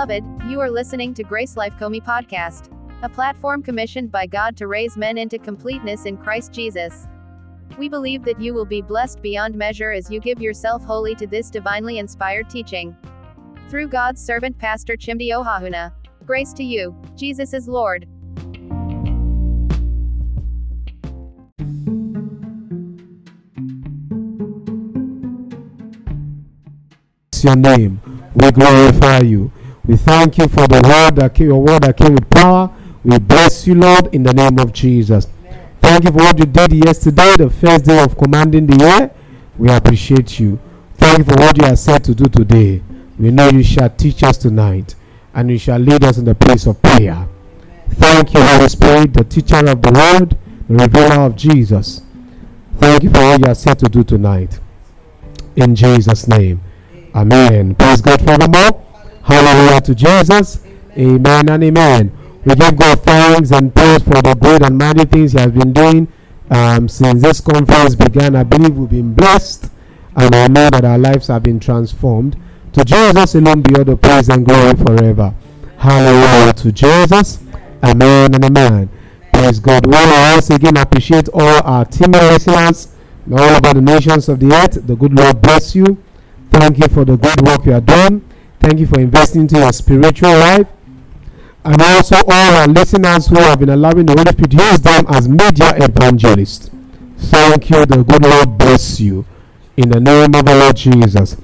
Beloved, you are listening to Grace Life Comi Podcast, a platform commissioned by God to raise men into completeness in Christ Jesus. We believe that you will be blessed beyond measure as you give yourself wholly to this divinely inspired teaching. Through God's servant Pastor Chimdi Ohahuna. Grace to you. Jesus is Lord. your name. We glorify you. We thank you for the word that came, your word that came with power. We bless you, Lord, in the name of Jesus. Thank you for what you did yesterday, the first day of commanding the year. We appreciate you. Thank you for what you are set to do today. We know you shall teach us tonight and you shall lead us in the place of prayer. Thank you, Holy Spirit, the teacher of the word, the revealer of Jesus. Thank you for what you are set to do tonight. In Jesus' name. Amen. Praise God forevermore. Hallelujah to Jesus. Amen and amen. We give God thanks and praise for the great and mighty things He has been doing um, since this conference began. I believe we've been blessed and I know that our lives have been transformed. To Jesus alone be all the praise and glory forever. Hallelujah to Jesus. Amen and amen. Praise God. We will once again appreciate all our team listeners all over the nations of the earth. The good Lord bless you. Thank you for the good work you are doing. Thank you for investing into your spiritual life. And also all our listeners who have been allowing the Holy Spirit use them as media evangelists. Thank you. The good Lord bless you. In the name of the Lord Jesus.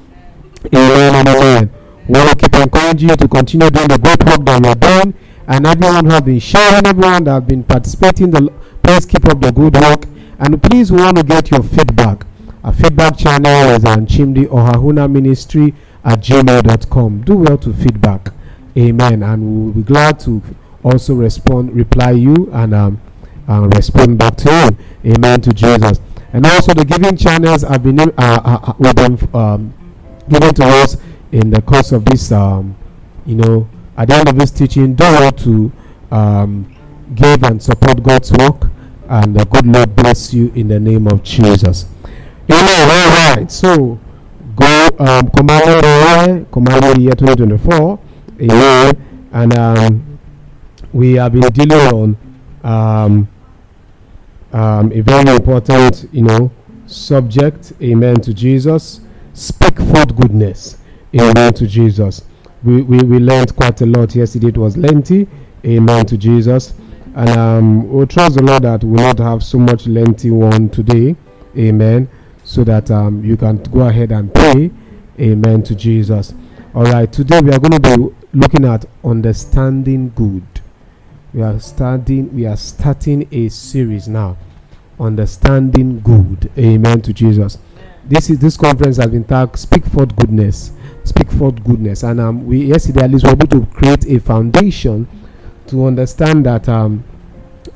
Amen and amen. We will keep encouraging you to continue doing the great work that you are doing. And everyone who has been sharing, everyone that has been participating, the, please keep up the good work. And please, we want to get your feedback. Our feedback channel is on Chimdi Ohahuna Ministry at gmail.com. Do well to feedback. Amen. And we will be glad to also respond, reply you, and um, uh, respond back to you. Amen to Jesus. And also the giving channels have been uh, uh, uh um, given to us in the course of this. Um, you know, at the end of this teaching, do well to um, give and support God's work, and the good Lord bless you in the name of Jesus. Amen. All right. So go um, year, commanding the year 2024. Amen. And um, we have been dealing on um, um, a very important, you know, subject. Amen to Jesus. Speak forth goodness. Amen to Jesus. We, we, we learned quite a lot yesterday. It was lengthy. Amen to Jesus. And um, we trust the Lord that we will not have so much lengthy one today. Amen so that um, you can go ahead and pray. Amen to Jesus. All right, today we are going to be looking at understanding good. We are starting. We are starting a series now, understanding good. Amen to Jesus. This is this conference has been tagged "Speak forth goodness." Speak forth goodness, and um, we yesterday at least we were able to create a foundation to understand that um,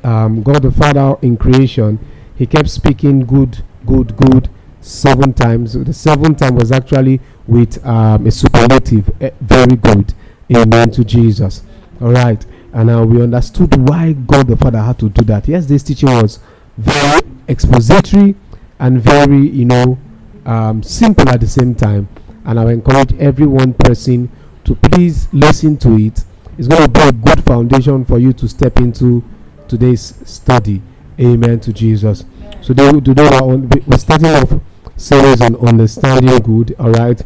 um, God the Father in creation, He kept speaking good, good, good seven times. The seventh time was actually with um, a superlative. Uh, very good. Amen to Jesus. All right. And now we understood why God the Father had to do that. Yes, this teaching was very expository and very, you know, um, simple at the same time. And I encourage every one person to please listen to it. It's going to be a good foundation for you to step into today's study. Amen to Jesus. So today we're, we're starting off series on understanding good. All right.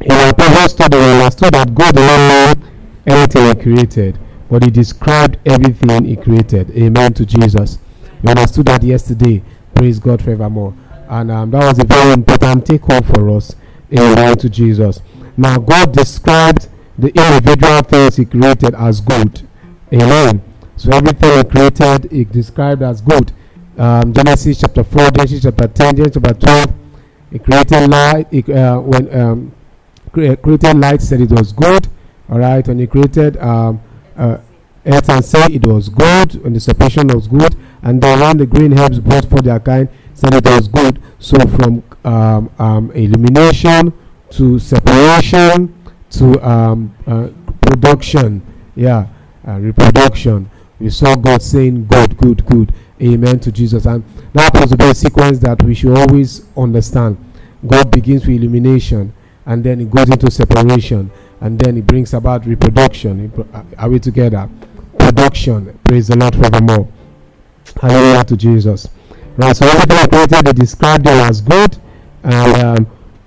In our previous study, we understood that God did not know anything He created, but He described everything He created. Amen to Jesus. We understood that yesterday. Praise God forevermore. And um, that was a very important take home for us. Amen to Jesus. Now, God described the individual things He created as good. Amen. So everything He created, He described as good. Um, Genesis chapter 4, Genesis chapter 10, Genesis chapter 12, he created light. He, uh, when um, cre created light, said it was good. All right. When he created um, uh, earth and said it was good. When the separation was good, and then when the green herbs brought forth their kind, said it was good. So from um, um, illumination to separation to um, uh, production, yeah, uh, reproduction. We saw God saying, "Good, good, good." Amen to Jesus. And that was the sequence that we should always understand. God begins with illumination and then it goes into separation. and then it brings about reproduction. Uh, are we together? Production. Praise the Lord forevermore. Hallelujah to Jesus. Right, so everything he created, they described it as good. And um,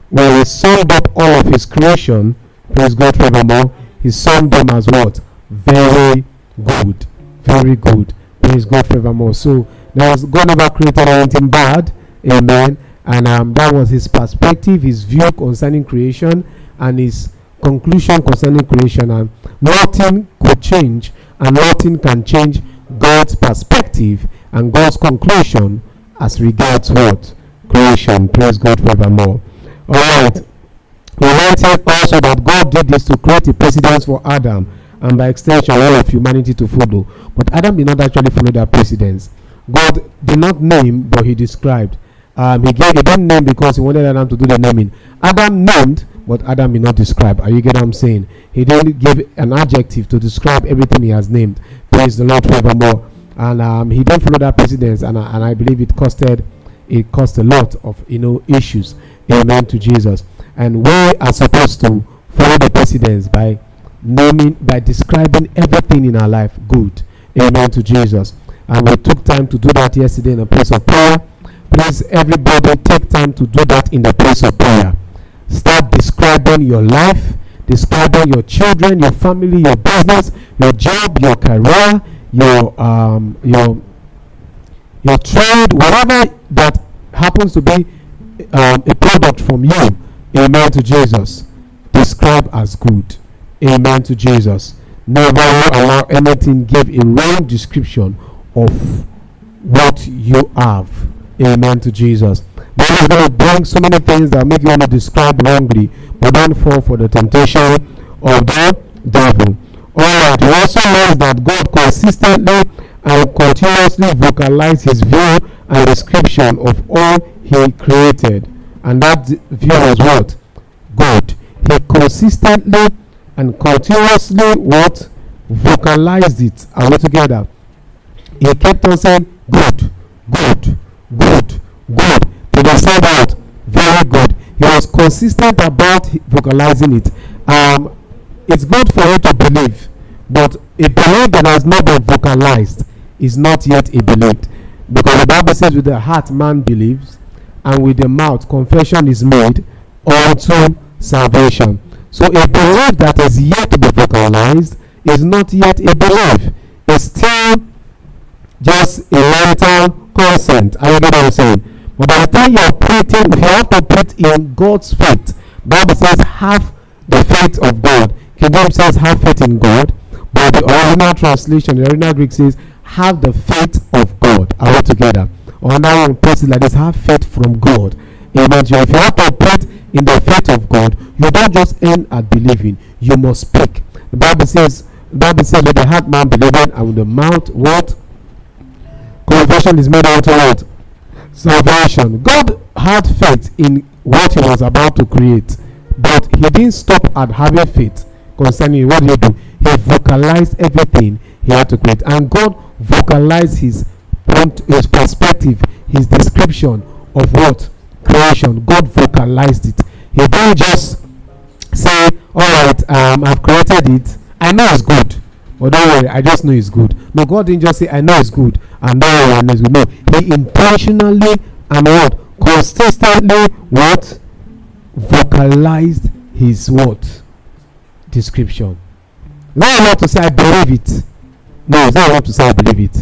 when he summed up all of his creation, praise God forevermore, he summed them as what? Very good. Very good. Praise God forevermore. So there was God never created anything bad. Amen. And um, that was his perspective, his view concerning creation, and his conclusion concerning creation. And nothing could change, and nothing can change God's perspective and God's conclusion as regards what? Creation. Praise God forevermore. Alright. We learned also that God did this to create a precedence for Adam and by extension all of humanity to follow. But Adam did not actually follow that precedence. God did not name, but he described. Um, he gave he didn't name because he wanted Adam to do the naming. Adam named, but Adam did not describe. Are you getting what I'm saying? He didn't give an adjective to describe everything he has named. Praise the Lord forevermore and um, he didn't follow that precedence, and, and I believe it costed it cost a lot of you know issues. Amen to Jesus. And we are supposed to follow the precedence by naming, by describing everything in our life good. Amen to Jesus. And we took time to do that yesterday in a place of prayer. Please, everybody, take time to do that in the place of prayer. Start describing your life, describing your children, your family, your business, your job, your career, your um, your your trade, whatever that happens to be um, a product from you, amen to Jesus. Describe as good, amen to Jesus. Never allow anything give a wrong description of what you have, amen to Jesus. God is going to bring so many things that make you want to describe wrongly, but don't fall for the temptation of the devil. Alright, we also learned that God consistently and continuously vocalized his view and description of all he created. And that view was what? God. He consistently and continuously what? Vocalized it. All together. He kept on saying, good, good, good, good. To the said out, very good. He was consistent about vocalizing it. Um, it's good for you to believe, but a belief that has not been vocalized is not yet a belief. Because the Bible says, with the heart man believes, and with the mouth confession is made unto salvation. So a belief that is yet to be vocalized is not yet a belief. It's still just a mental consent. You get what I'm saying? But by the time you're putting, if you have to put in God's faith, Bible says have the faith of God. King James says, have faith in God. But the original translation, the original Greek says, have the faith of God. Are we together? Or now one it like this, have faith from God. Amen. If you have to put in the faith of God, you don't just end at believing, you must speak. The Bible says, the Bible says, with the heart man believing, and with the mouth, what? Conversion is made out of what? Salvation. God had faith in what he was about to create, but he didn't stop at having faith concerning what he do. He vocalized everything he had to create, and God vocalized his point, his perspective, his description of what creation. God vocalized it. He didn't just say, "All right, um, I've created it. I know it's good." But don't worry, I just know it's good. No, God didn't just say, I know it's good, and don't worry, I know it's good. No, He intentionally and what? Consistently what? Vocalized His what? description. Not enough to say I believe it. No, it's not enough to say I believe it.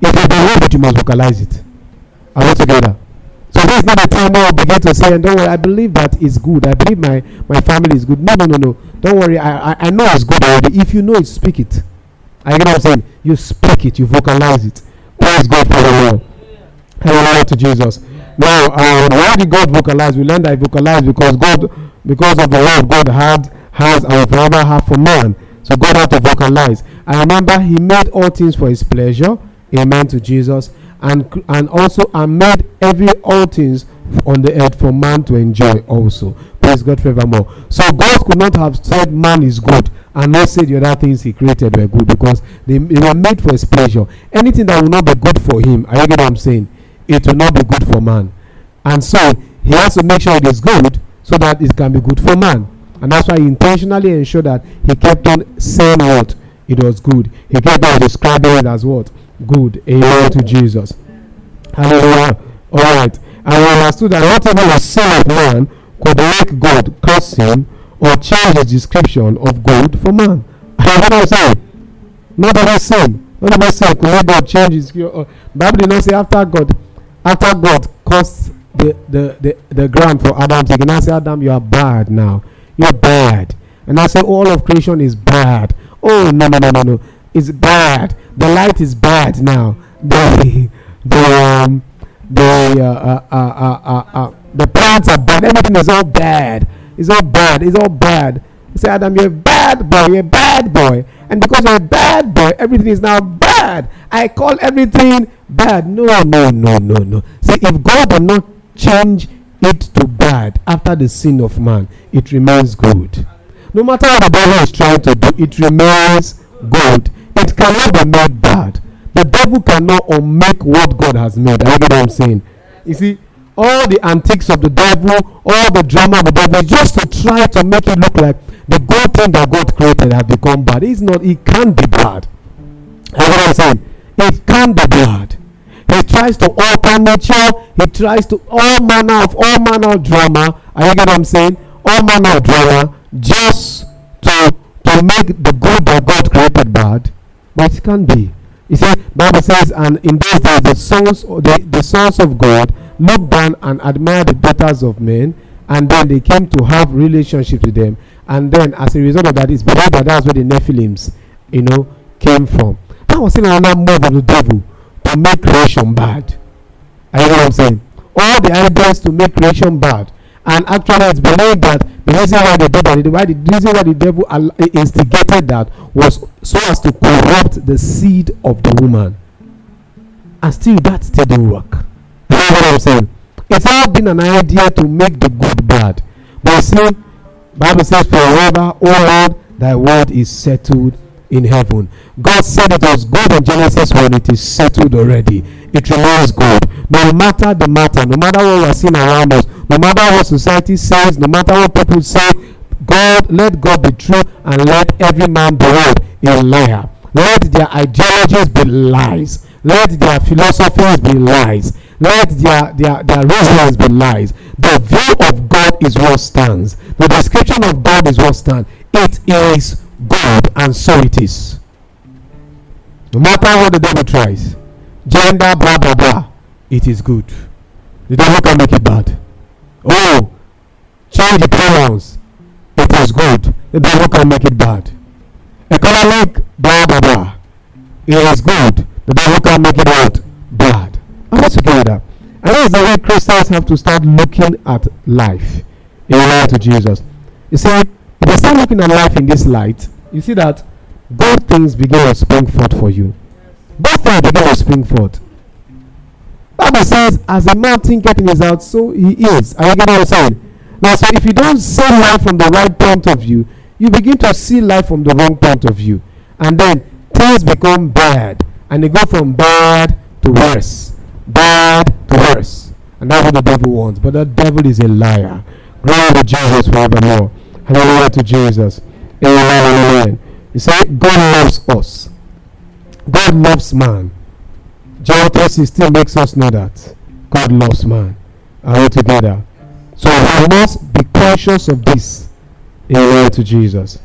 If you believe it, you must vocalize it. Are we together? So this is not the time where I begin to say, and don't worry, I believe that is good. I believe my, my family is good. No, no, no, no. Don't worry, I, I, I know it's good already. If you know it, speak it. I get what I'm saying? You speak it, you vocalize it. Praise God for the Lord. Hallelujah to Jesus. Now, um, why did God vocalize? We learned that he vocalized because God, because of the love God had has and forever have for man. So God had to vocalize. I remember He made all things for His pleasure. Amen to Jesus. And and also I made every all things on the earth for man to enjoy also. Praise God forevermore. So God could not have said man is good and not say the other things He created were good because they, they were made for His pleasure. Anything that will not be good for Him, are you get what I'm saying? It will not be good for man. And so He has to make sure it is good so that it can be good for man. And that's why he intentionally ensured that he kept on saying what? It was good. He kept on describing it as what? Good. Amen to Jesus. Hallelujah. All right. And we understood that not even the sin of man could make God curse him or change his description of good for man. what I'm saying? Not even sin. Not even sin could make God change his. Uh, Bible did not say after God, after God cursed the, the, the, the ground for Adam, he cannot say, Adam, you are bad now. You're bad. And I say, all of creation is bad. Oh, no, no, no, no, no. It's bad. The light is bad now. The, the, um, the, uh, uh, uh, uh, the plants are bad. Everything is all bad. It's all bad. It's all bad. You say, Adam, you're a bad boy. You're a bad boy. And because you're a bad boy, everything is now bad. I call everything bad. No, no, no, no, no. See, if God will not change it to bad after the sin of man, it remains good. No matter what the devil is trying to do, it remains good. It cannot be made bad. The devil cannot unmake what God has made. I get what I'm saying? You see, all the antics of the devil, all the drama of the devil, just to try to make it look like the good thing that God created has become bad. It's not, it can't be bad. You know what I'm saying? It can't be bad. He tries to alter nature. He tries to all manner of all manner of drama. Are you get what I'm saying? All manner of drama just to make the good that God created bad. But it can't be. You see, Bible says, and in those days the sons the, the sons of God looked down and admired the daughters of men, and then they came to have relationship with them. And then as a result of that, it's believed that that's where the Nephilims, you know, came from. That was still another move of the devil to make creation bad. Are you know what I'm saying? All the ideas to make creation bad. And actually, it's believed that the reason why that, why the reason why the devil instigated that was so as to corrupt the seed of the woman. And still, that still didn't work. You know what I'm saying? It's all been an idea to make the good bad. But see, Bible says, Forever, O Lord, thy word is settled in heaven. God said it was good in Genesis when it is settled already. It remains good. No matter the matter, no matter what we're seeing around us, no matter what society says, no matter what people say, God, let God be true and let every man be? A liar. Let their ideologies be lies. Let their philosophies be lies. Let their, their, their reasons be lies. The view of God is what stands. The description of God is what stands. It is good, and so it is. No matter what the devil tries, gender, blah, blah, blah, it is good. The devil can make it bad. Oh, change the pronouns. It is good. The devil can make it bad. Economic, blah, blah, blah. It is good. The devil can make it what? Bad. And let's together. And that's the way Christians have to start looking at life in light to Jesus. You see, if you start looking at life in this light, you see that good things begin to spring forth for you. Good things begin to spring forth. Bible says, as a man thinketh in his heart, so he is. Are you getting what I'm saying? Now, so if you don't see life from the right point of view, you begin to see life from the wrong point of view. And then things become bad. And they go from bad to worse. Bad to worse. And that's what the devil wants. But the devil is a liar. Glory to Jesus forevermore. Hallelujah to Jesus. Amen. Amen. You say God loves us. God loves man. John 3.16 makes us know that. God loves man. Are we together? So we must be conscious of this order to Jesus.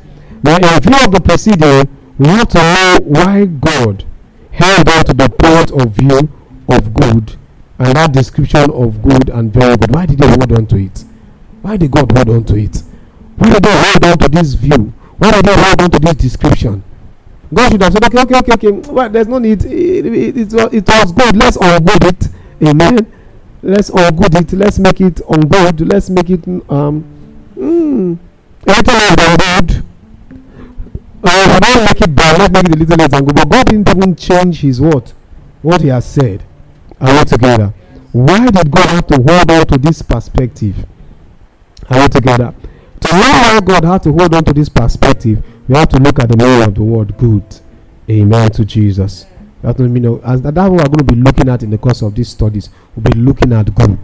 Now, in view of the procedure, we have to know why God held on to the point of view of good and that description of good and very good. Why did he hold on to it? Why did God hold on to it? Why did he hold on to this view? Why did he hold on to this description? God should have said, okay, okay, okay, okay. Well, there's no need. It, it, it, it was good. Let's ungood it. Amen. Let's ungood it. Let's make it ungood. Let's make it um. Mm, everything is ungood. Uh, don't make it bad. Let's make it a little less ungood. But God didn't even change His word. What He has said. Are we together? Why did God have to hold on to this perspective? Are we together? Why God had to hold on to this perspective, we have to look at the meaning of the word good. Amen to Jesus. What you know. As that's what we're going to be looking at in the course of these studies. We'll be looking at good.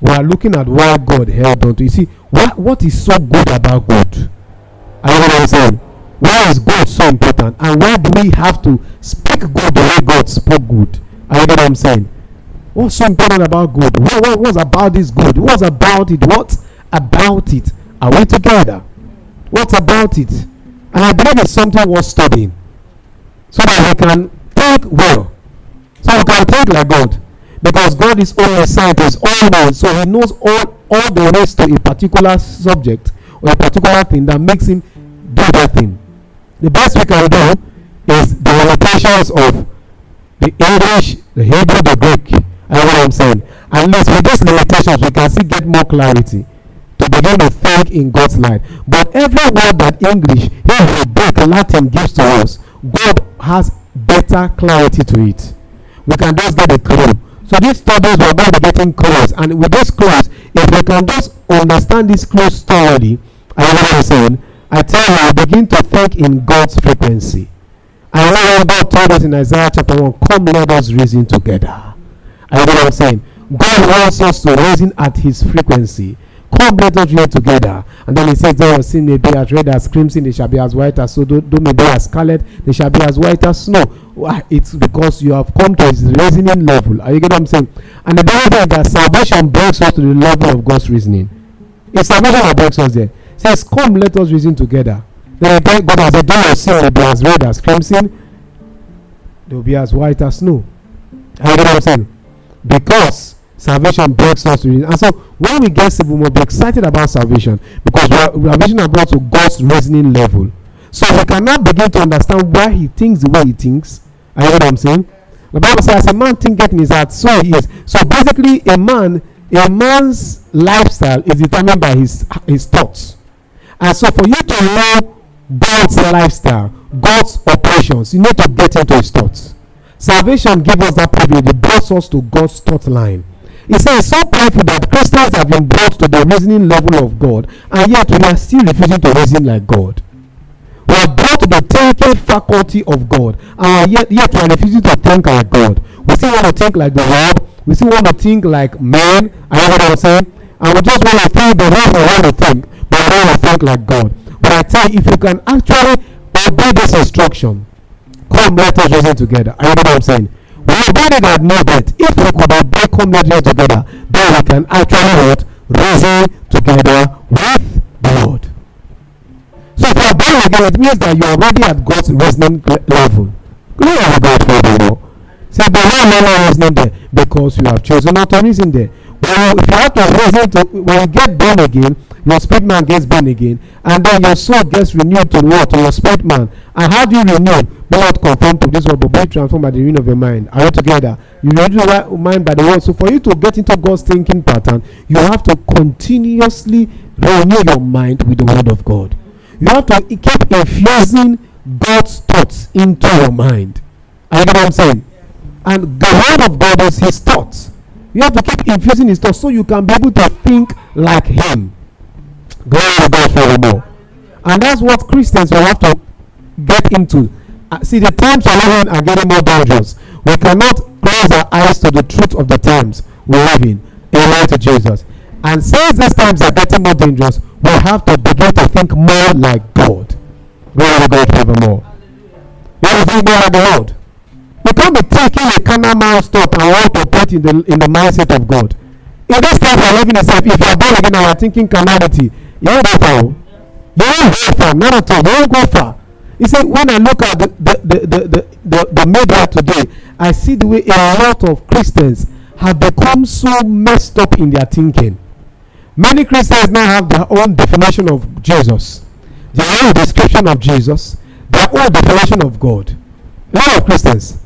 we are looking at why God held on to. You see, what, what is so good about God? Are you know what I'm saying? Why is God so important? And why do we have to speak good the way God spoke good? Are you know what I'm saying? What's so important about good? What, what was about this good? What's about it? What about it? Are we together? What about it? And I believe it's something worth studying so that we can think well. So we can think like God. Because God is only a scientist, all knows, so he knows all, all the ways to a particular subject or a particular thing that makes him do that thing. The best we can do is the limitations of the English, the Hebrew, the Greek. I know what I'm saying. Unless with these limitations, we can still get more clarity begin to think in God's light. But every word that English, Hebrew, Greek, Latin gives to us, God has better clarity to it. We can just get a clue. So these studies we're to getting clues, and with these clues, if we can just understand these clues thoroughly, I know what I'm saying. I tell you, I begin to think in God's frequency. I know what God told us in Isaiah chapter 1 come, let us reason together. I know what I'm saying. God wants us to reason at His frequency. Come, let us read together. And then he says, Though your sin may be as red as crimson, they shall be as white as snow. Though may be as scarlet, they shall be as white as snow. Why? It's because you have come to his reasoning level. Are you getting what I'm saying? And the Bible says that salvation brings us to the level of God's reasoning. It's salvation that brings us there. It says, Come, let us reason together. Then God has said, Though your sin may be as red as crimson, they will be as white as snow. Are you getting what I'm saying? Because salvation breaks us to and so when we get saved we must be excited about salvation because salvation are brought to god's reasoning level. So we can now begin to understand why he thinks the way he thinks. Are you what i'm saying? The bible says a man thinketh in his heart so he is. So basically a man a man's lifestyle is determined by his his thoughts. And so for you to know god's lifestyle god's operations you need to get into his thoughts. Salvation gives us that privilege. It brings us to god's thought line he says, so powerful that Christians have been brought to the reasoning level of God, and yet we are still refusing to reason like God. We are brought to the thinking faculty of God, and yet, yet we are refusing to think like God. We still want to think like the world. We still want to think like men. I know what I'm saying. And we just want to think the way we want to think, but we don't want to think like God. But I tell you, if you can actually obey this instruction, come let us reason together. I know what I'm saying provided that know that if we could obey community together, then we can actually what? Reason together with the Lord. So if you are born again, it means that you are already at God's reasoning level. Glory to God for the Lord. Say, but why not reasoning there? Because you have chosen not to reason there. You have to reason to, when you get born again, your spirit man gets born again, and then your soul gets renewed to what? To your spirit man. And how do you renew? not conform to this world, but be transformed by the renewing of your mind. Are you together? You renew your mind by the word. So for you to get into God's thinking pattern, you have to continuously renew your mind with the word of God. You have to keep infusing God's thoughts into your mind. Are you get what I'm saying? And the word of God is his thoughts. You have to keep infusing his thoughts so you can be able to think like him. Glory to God forevermore. And that's what Christians will have to get into uh, see the times we live in are getting more dangerous. We cannot close our eyes to the truth of the times we live in light of Jesus. And since these times are getting more dangerous, we have to begin to think more like God. Glory to God forevermore. We have to think more like the Lord. We can't be taking a carnal man's thought and want to put in the in the mindset of God. In this time we're living itself, if you're born again and you're thinking carnality, you won't go far. You won't go far, not at all. You won't go far. He said, when I look at the, the, the, the, the, the, the media today, I see the way a lot of Christians have become so messed up in their thinking. Many Christians now have their own definition of Jesus, their own description of Jesus, their own definition of God. A lot of Christians.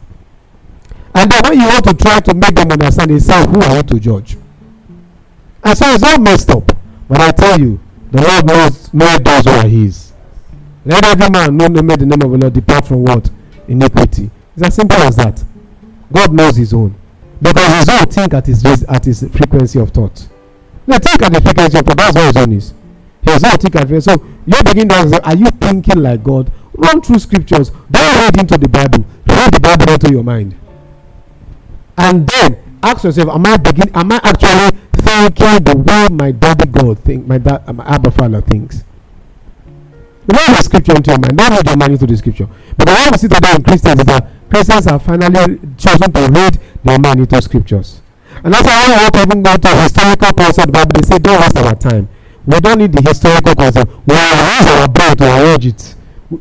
And then when you want to try to make them understand, they say, Who are you to judge? And so it's all messed up. But I tell you, the Lord knows, knows those who are His. Let every man know the name of the Lord depart from what? Iniquity. It's as simple as that. God knows his own. Because his own think at his at his frequency of thought. Now think at the frequency of thought. That's what his own is. His own think at frequency. So you begin to ask, are you thinking like God? Run through scriptures. Don't read into the Bible. Read the Bible into your mind. And then ask yourself, am I begin am I actually thinking the way my daddy God think, my dad, my Abba Father thinks. Read the scripture into your mind. Don't read your mind into the scripture. But what we see today in Christians is that Christians have finally chosen to read their mind into scriptures. And that's why I want to even go to historical concept, but they say don't waste our time. We don't need the historical concept. We use our brain to arrange it.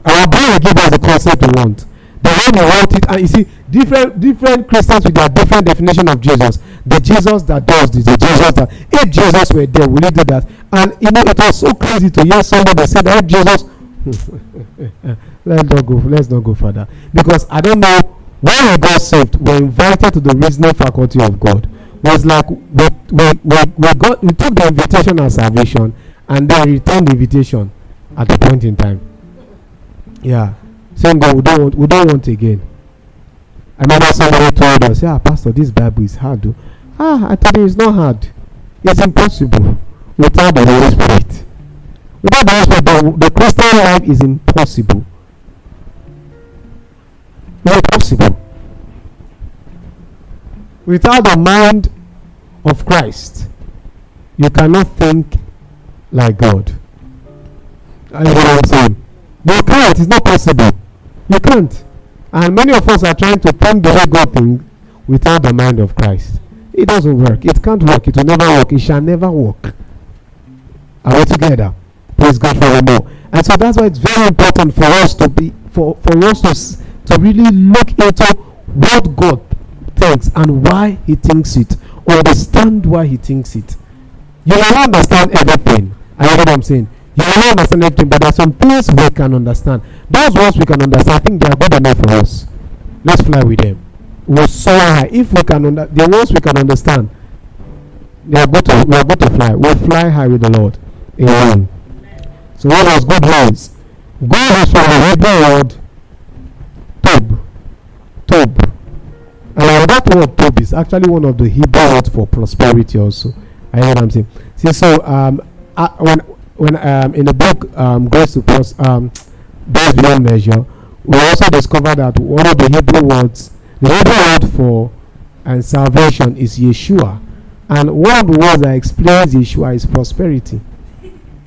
Our brain will give us the concept we want. The way we want it, and you see, different different Christians with their different definition of Jesus. The Jesus that does this, the Jesus that if Jesus were there, will he do that? And you know, it was so crazy to hear somebody say that if Jesus let's not go let's not go further. Because I don't know when we got saved, we're invited to the reasoning faculty of God. Was like we, we, we, we got we took the invitation as salvation and then returned the invitation at a point in time. Yeah. Saying God we don't want we don't want again. I remember somebody told us, Yeah, Pastor, this Bible is hard. Though. Ah, I tell you it's not hard. It's impossible without the Holy Spirit. Without the Holy Spirit, the, the Christian life is impossible. It's impossible. Without the mind of Christ, you cannot think like God. I know what I'm saying. Can't. It's not possible. You can't. And many of us are trying to think the way God thinks without the mind of Christ. It doesn't work. It can't work. It will never work. It shall never work. Are we together? Praise God for more. And so that's why it's very important for us to be for, for us to, to really look into what God thinks and why he thinks it. Understand why he thinks it. You will understand everything. I know what I'm saying. You will not understand everything, but there are some things we can understand. Those ones we can understand, I think they are good enough for us. Let's fly with them. We'll soar high. If we can under the ones we can understand, they are good to we are good to fly. We'll fly high with the Lord. Amen. So what was good means? Good is from the Hebrew word tob. Tob. And that word tob is actually one of the Hebrew words for prosperity also. I know what I'm saying. See, so um, uh, when when um, in the book um, Grace to Pros, um, Grace Beyond Measure, we also discovered that one of the Hebrew words, the Hebrew word for and salvation is Yeshua, and one of the words that explains Yeshua is prosperity.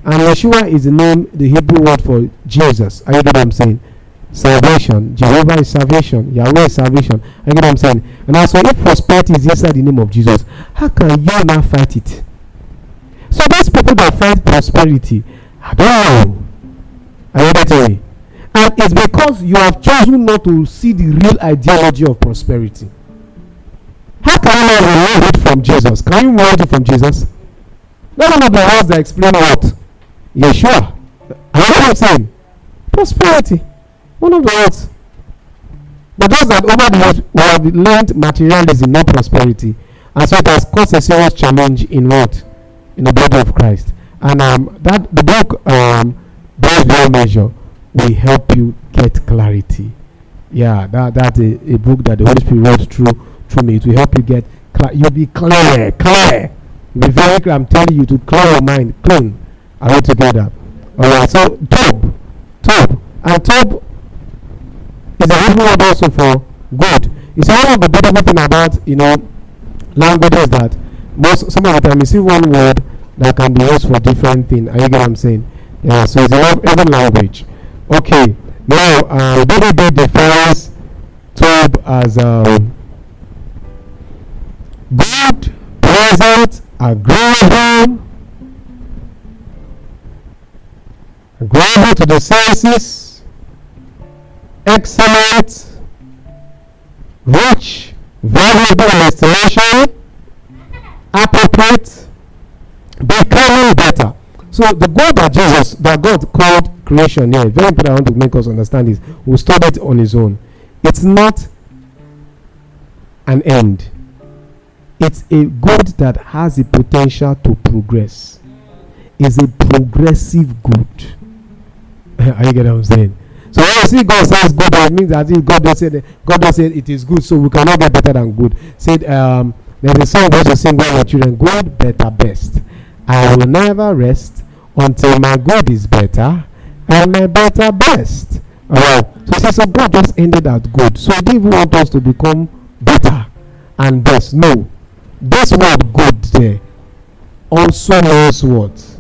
And Yeshua is the name, the Hebrew word for Jesus. Are you know what I'm saying? Salvation. Jehovah is salvation. Yahweh is salvation. You know what I'm saying? And also, if prosperity is inside the name of Jesus, how can you not fight it? So those people that fight prosperity, I don't know. Are you getting me? And it's because you have chosen not to see the real ideology of prosperity. How can you not remove it from Jesus? Can you remove it from Jesus? No, one of the words that explain what? Yeshua. I'm saying. Prosperity. One of the words. But those that over the years we have learned materialism, not prosperity. And so it has caused a serious challenge in what? In the body of Christ. And um, that the book um God's Real Measure will help you get clarity. Yeah, that that's a, a book that the Holy Spirit wrote through through me. It will help you get. You'll be clear, clear. You'll be very clear. I'm telling you to clear your mind, clean. Are we together? Alright, so tob, tob, and tob is a Hebrew word also for good. It's one of the beautiful thing about you know languages that most some of the time you see one word that can be used for different thing. Are you get what I'm saying? Yeah, so it's a every language. Okay, now uh, BDB defines tob as um, good, present, agreeable, agreeable to the senses, excellent, rich, valuable in estimation, appropriate, becoming better. So the God that Jesus, that God called creation here, very important I want to make us understand this. We it on his own. It's not an end. It's a good that has the potential to progress. It's a progressive good. Are you getting what I'm saying? So when you see God says good, it means that God does say God does say it is good, so we cannot get better than good. Said um, there's a song also sing when your children good, better, best. I will never rest until my good is better and my better best. Alright. So see, so God just ended at good. So he didn't want us to become better and best. No. This word good there also knows what?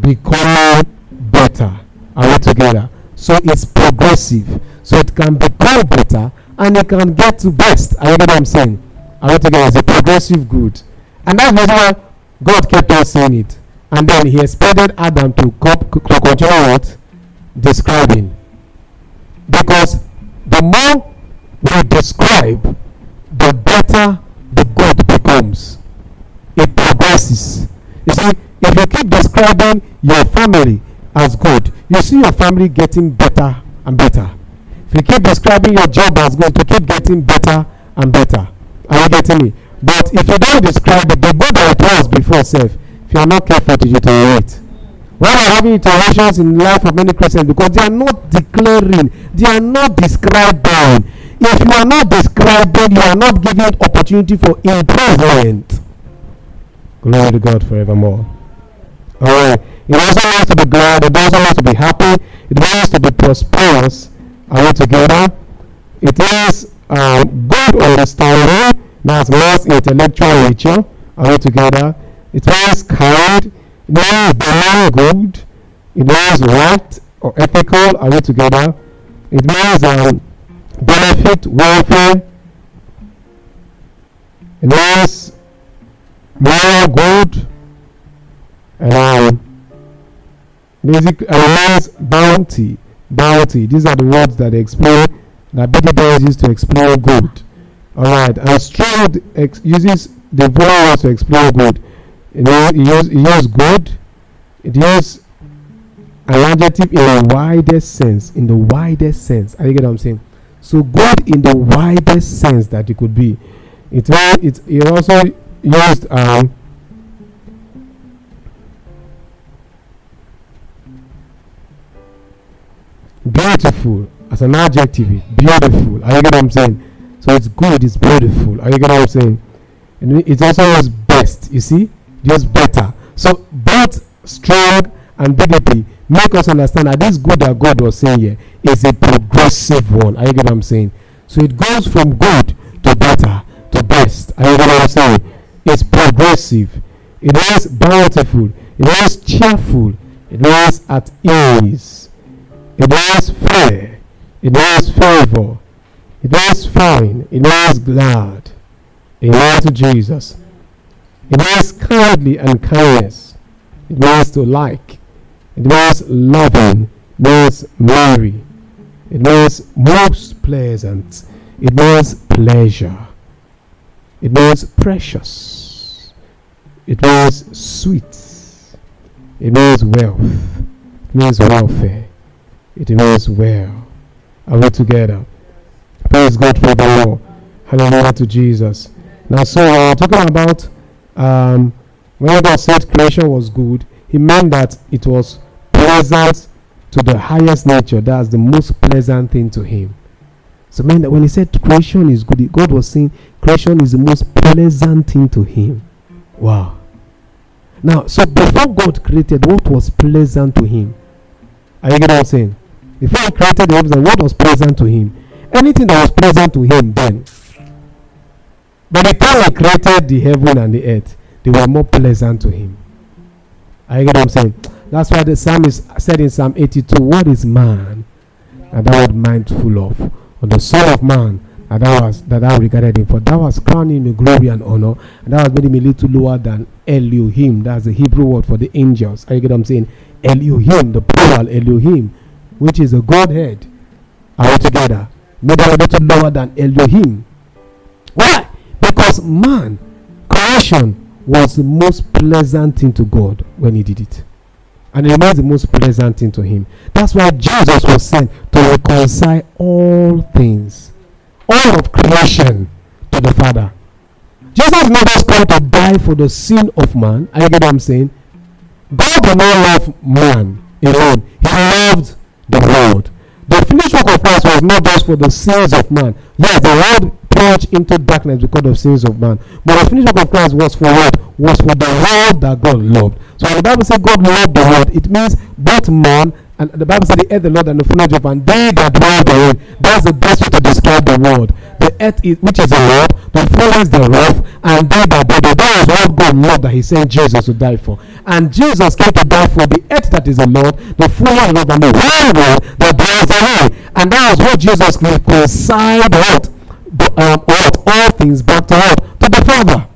Becoming better. Are we together? So it's progressive. So it can become better and it can get to best. Are you get what I'm saying? Are we together? It's a progressive good. And that's why God kept on saying it. And then he expected Adam to, to continue what? Describing. Because the more we describe, the better the God becomes. It progresses. You see, if you keep describing your family as good, you see your family getting better and better. If you keep describing your job as good, to keep getting better and better. Are you getting me? But if you don't describe it, the good that it was before self, if you are not careful to deteriorate. Why are having iterations in life of many Christians? Because they are not declaring, they are not describing. If you are not describing, you are not giving opportunity for improvement. Glory to God forevermore. Alright. It also wants to be glad, it also wants to be happy, it wants to be prosperous. Are we together? It is uh, good understanding, that's most intellectual nature. Are we together? It means kind, it means doing good, it means right or ethical. Are we together? It means um, benefit, welfare. It means moral good. And um, basic, it means bounty. Bounty. These are the words that explain that Betty Does used to explain good. Alright, and Stroud ex- uses the words to explain good. You know, he uses use good. It uses an adjective in the widest sense. In the widest sense. Are you get what I'm saying? So good in the widest sense that it could be. It it it also used um, beautiful as an adjective. Beautiful. Are you get what I'm saying? So it's good. It's beautiful. Are you get what I'm saying? And it's also used best. You see just better. So both strong and BDB make us understand that this good that God was saying here is a progressive one. Are you get what I'm saying? So it goes from good to better to best. Are you get what I'm saying? It's progressive. It is bountiful. It is cheerful. It is at ease. It is fair. It is favor. It is fine. It is glad. Amen to Jesus. It means kindly and kindness. It means to like. It means loving. It means merry. It means most pleasant. It means pleasure. It means precious. It means sweet. It means wealth. It means welfare. It means well. Are we together? Praise God for the Lord. Hallelujah to Jesus. Now, so we're talking about um, when God said creation was good, He meant that it was pleasant to the highest nature. That's the most pleasant thing to Him. So, meant that when He said creation is good, God was saying creation is the most pleasant thing to Him. Wow. Now, so before God created, what was pleasant to Him? Are you getting what I'm saying? Before He created the heavens, what was pleasant to Him? Anything that was pleasant to Him then but the time he created the heaven and the earth, they were more pleasant to him. I get what I'm saying? That's why the psalmist said in Psalm 82, What is man that thou art mindful of? Or the Son of Man that thou, was, that thou regarded him. For thou was crowning with glory and honor, and thou hast made him a little lower than Elohim. That's the Hebrew word for the angels. You get what I'm saying? Elohim, the plural Elohim, which is a Godhead. Are together? Made him a little lower than Elohim. Why? Because man, creation was the most pleasant thing to God when he did it. And it remains the most pleasant thing to him. That's why Jesus was sent to reconcile all things, all of creation to the Father. Jesus not just come to die for the sin of man. Are you get what I'm saying? God did not love man alone. He loved the world. The finished work of Christ was not just for the sins of man. Yes, the world plunged into darkness because of sins of man. But the finished work of Christ was for what? Was for the world that God loved. So when the Bible says God loved the world, it means both man And the Bible said, "The earth, the Lord, and the fullness of, and they that dwell therein." That's the best way to describe the world. The earth, is, which is the Lord, the fullness thereof, and they that dwell therein. That was what God loved that He sent Jesus to die for. And Jesus came to die for the earth that is the Lord, the thereof, and the whole world that dwells therein. And that was what Jesus reconciled what, um, what all things back to what to the Father.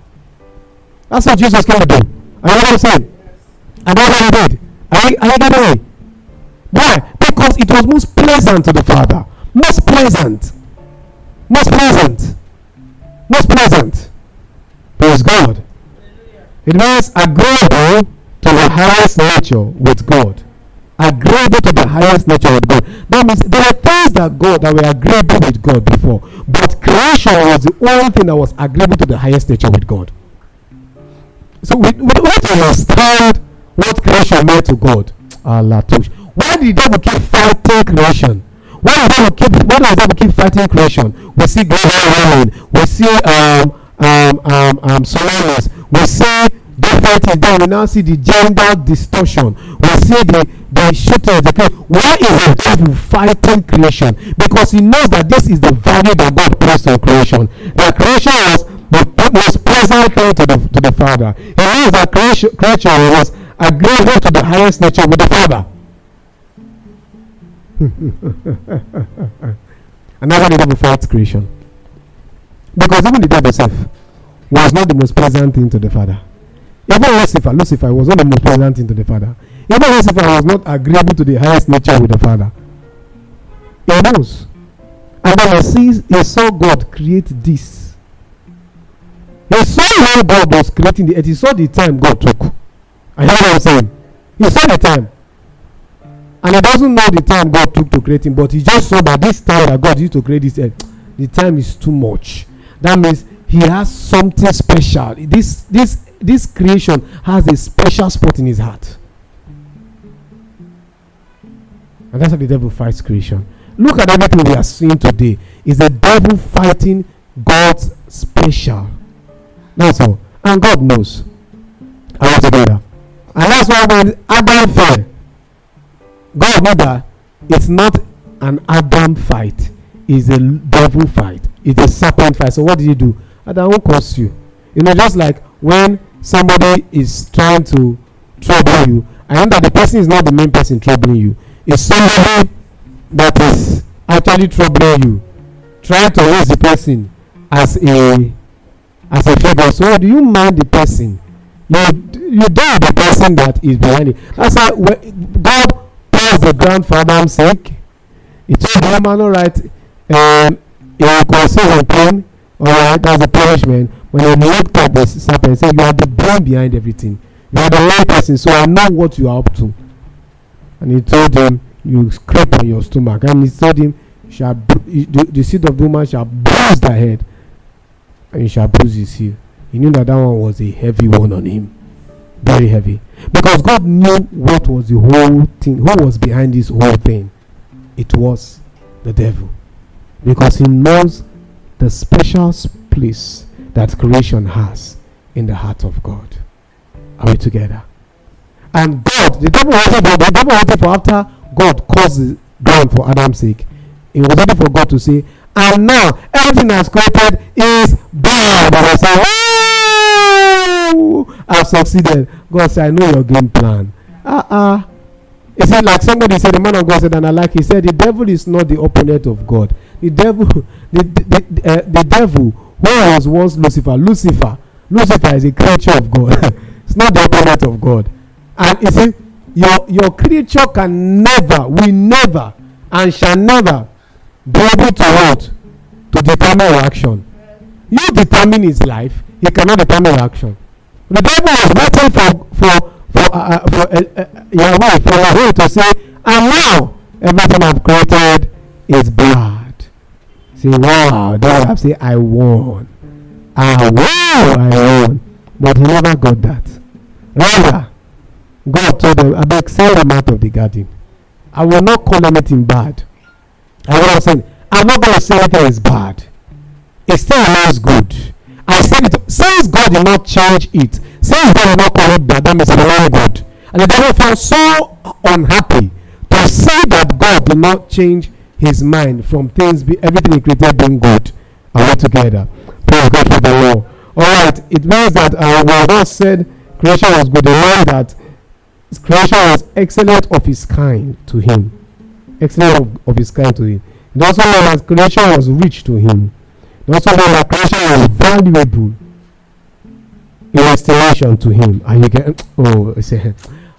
That's what Jesus came to do. Are you what I'm saying? And that's what He did. Are you, are you getting me? Why? Because it was most pleasant to the Father. Most pleasant. Most pleasant. Most pleasant. Praise God. It means agreeable to the highest nature with God. Agreeable to the highest nature with God. That means there were things that God that were agreeable with God before, but creation was the only thing that was agreeable to the highest nature with God. So we, don't understand what creation meant to God. Allah why did devil keep fighting creation? Why does devil keep why does devil keep fighting creation? We see global we see um um um um tsunamis, we see different things. Then we now see the gender distortion. We see the the shooting the creation. Why is the devil fighting creation? Because he knows that this is the value that God placed on creation. That creation was the most thing to the to the Father. He knows that creation creation was agreeable to the highest nature with the Father. and that's why the devil creation. Because even the devil himself was not the most pleasant thing to the Father. Even Lucifer, Lucifer was not the most pleasant thing to the Father. Even Lucifer was not agreeable to the highest nature with the Father. He knows. And then he sees he saw God create this. He saw how God was creating the earth. He saw the time God took. I hear what I'm saying. He saw the time and he doesn't know the time God took to create him, but he just saw that this time that God used to create this earth, the time is too much. That means he has something special. This this this creation has a special spot in his heart. And that's how the devil fights creation. Look at everything we are seeing today. Is the devil fighting God's special. That's all. And God knows. All together. And that's why when Adam fell, God know that it's not an Adam fight, it's a devil fight, it's a serpent fight. So what did you do? Adam will curse you. You know, just like when somebody is trying to trouble you, I know that the person is not the main person troubling you. It's somebody that is actually troubling you. Try to raise the person as a as a favor. So do you mind the person? You you don't the person that is behind it. That's how God was the grandfather I'm sick. He told the all right, um, he will conceive in pain. All right, that's the punishment. When he looked at the serpent, said, You are the brain behind everything. You are the right person, so I know what you are up to. And he told him, You scrape on your stomach. And he told him, shall the, the seed of the woman shall bruise the head, and shall bruise his heel. He knew that that one was a heavy one on him. Very heavy. Because God knew what was the whole thing, who was behind this whole thing. It was the devil. Because he knows the special place that creation has in the heart of God. Are we together? And God, the devil wanted the devil wanted for after God caused the ground for Adam's sake. It was only for God to say, and now everything that's created is bad. And I say, I've succeeded. God said, I know your game plan. Uh uh He said, like somebody said, the man of God said, and I like, he said, the devil is not the opponent of God. The devil, the, the, the, uh, the devil, who was once Lucifer, Lucifer, Lucifer is a creature of God. it's not the opponent of God. And he said, your, your creature can never, will never, and shall never be able to what? To determine your action. You determine his life, he cannot determine your action. The devil was waiting for for for uh, uh for uh, uh, Yahweh for Yahweh to say, and now everything I've created is bad. Say, wow, then I say, I won. I won, ah, I ah. won. But he never got that. Rather, God told them, I beg, send them out of the garden. I will not call anything bad. I will not I'm not going to say anything is bad. It still remains good. I said it. Since God did not change it, since God did not correct that, that means it's the God. And the devil felt so unhappy to see that God did not change his mind from things, be, everything he created being good. Are we together? Praise God for the Lord. All right, it means that uh, when God said creation was good, the meant that creation was excellent of his kind to him. Excellent of, of his kind to him. It also meant that creation was rich to him. It also meant that creation was valuable in estimation to him. And you can, oh, i say,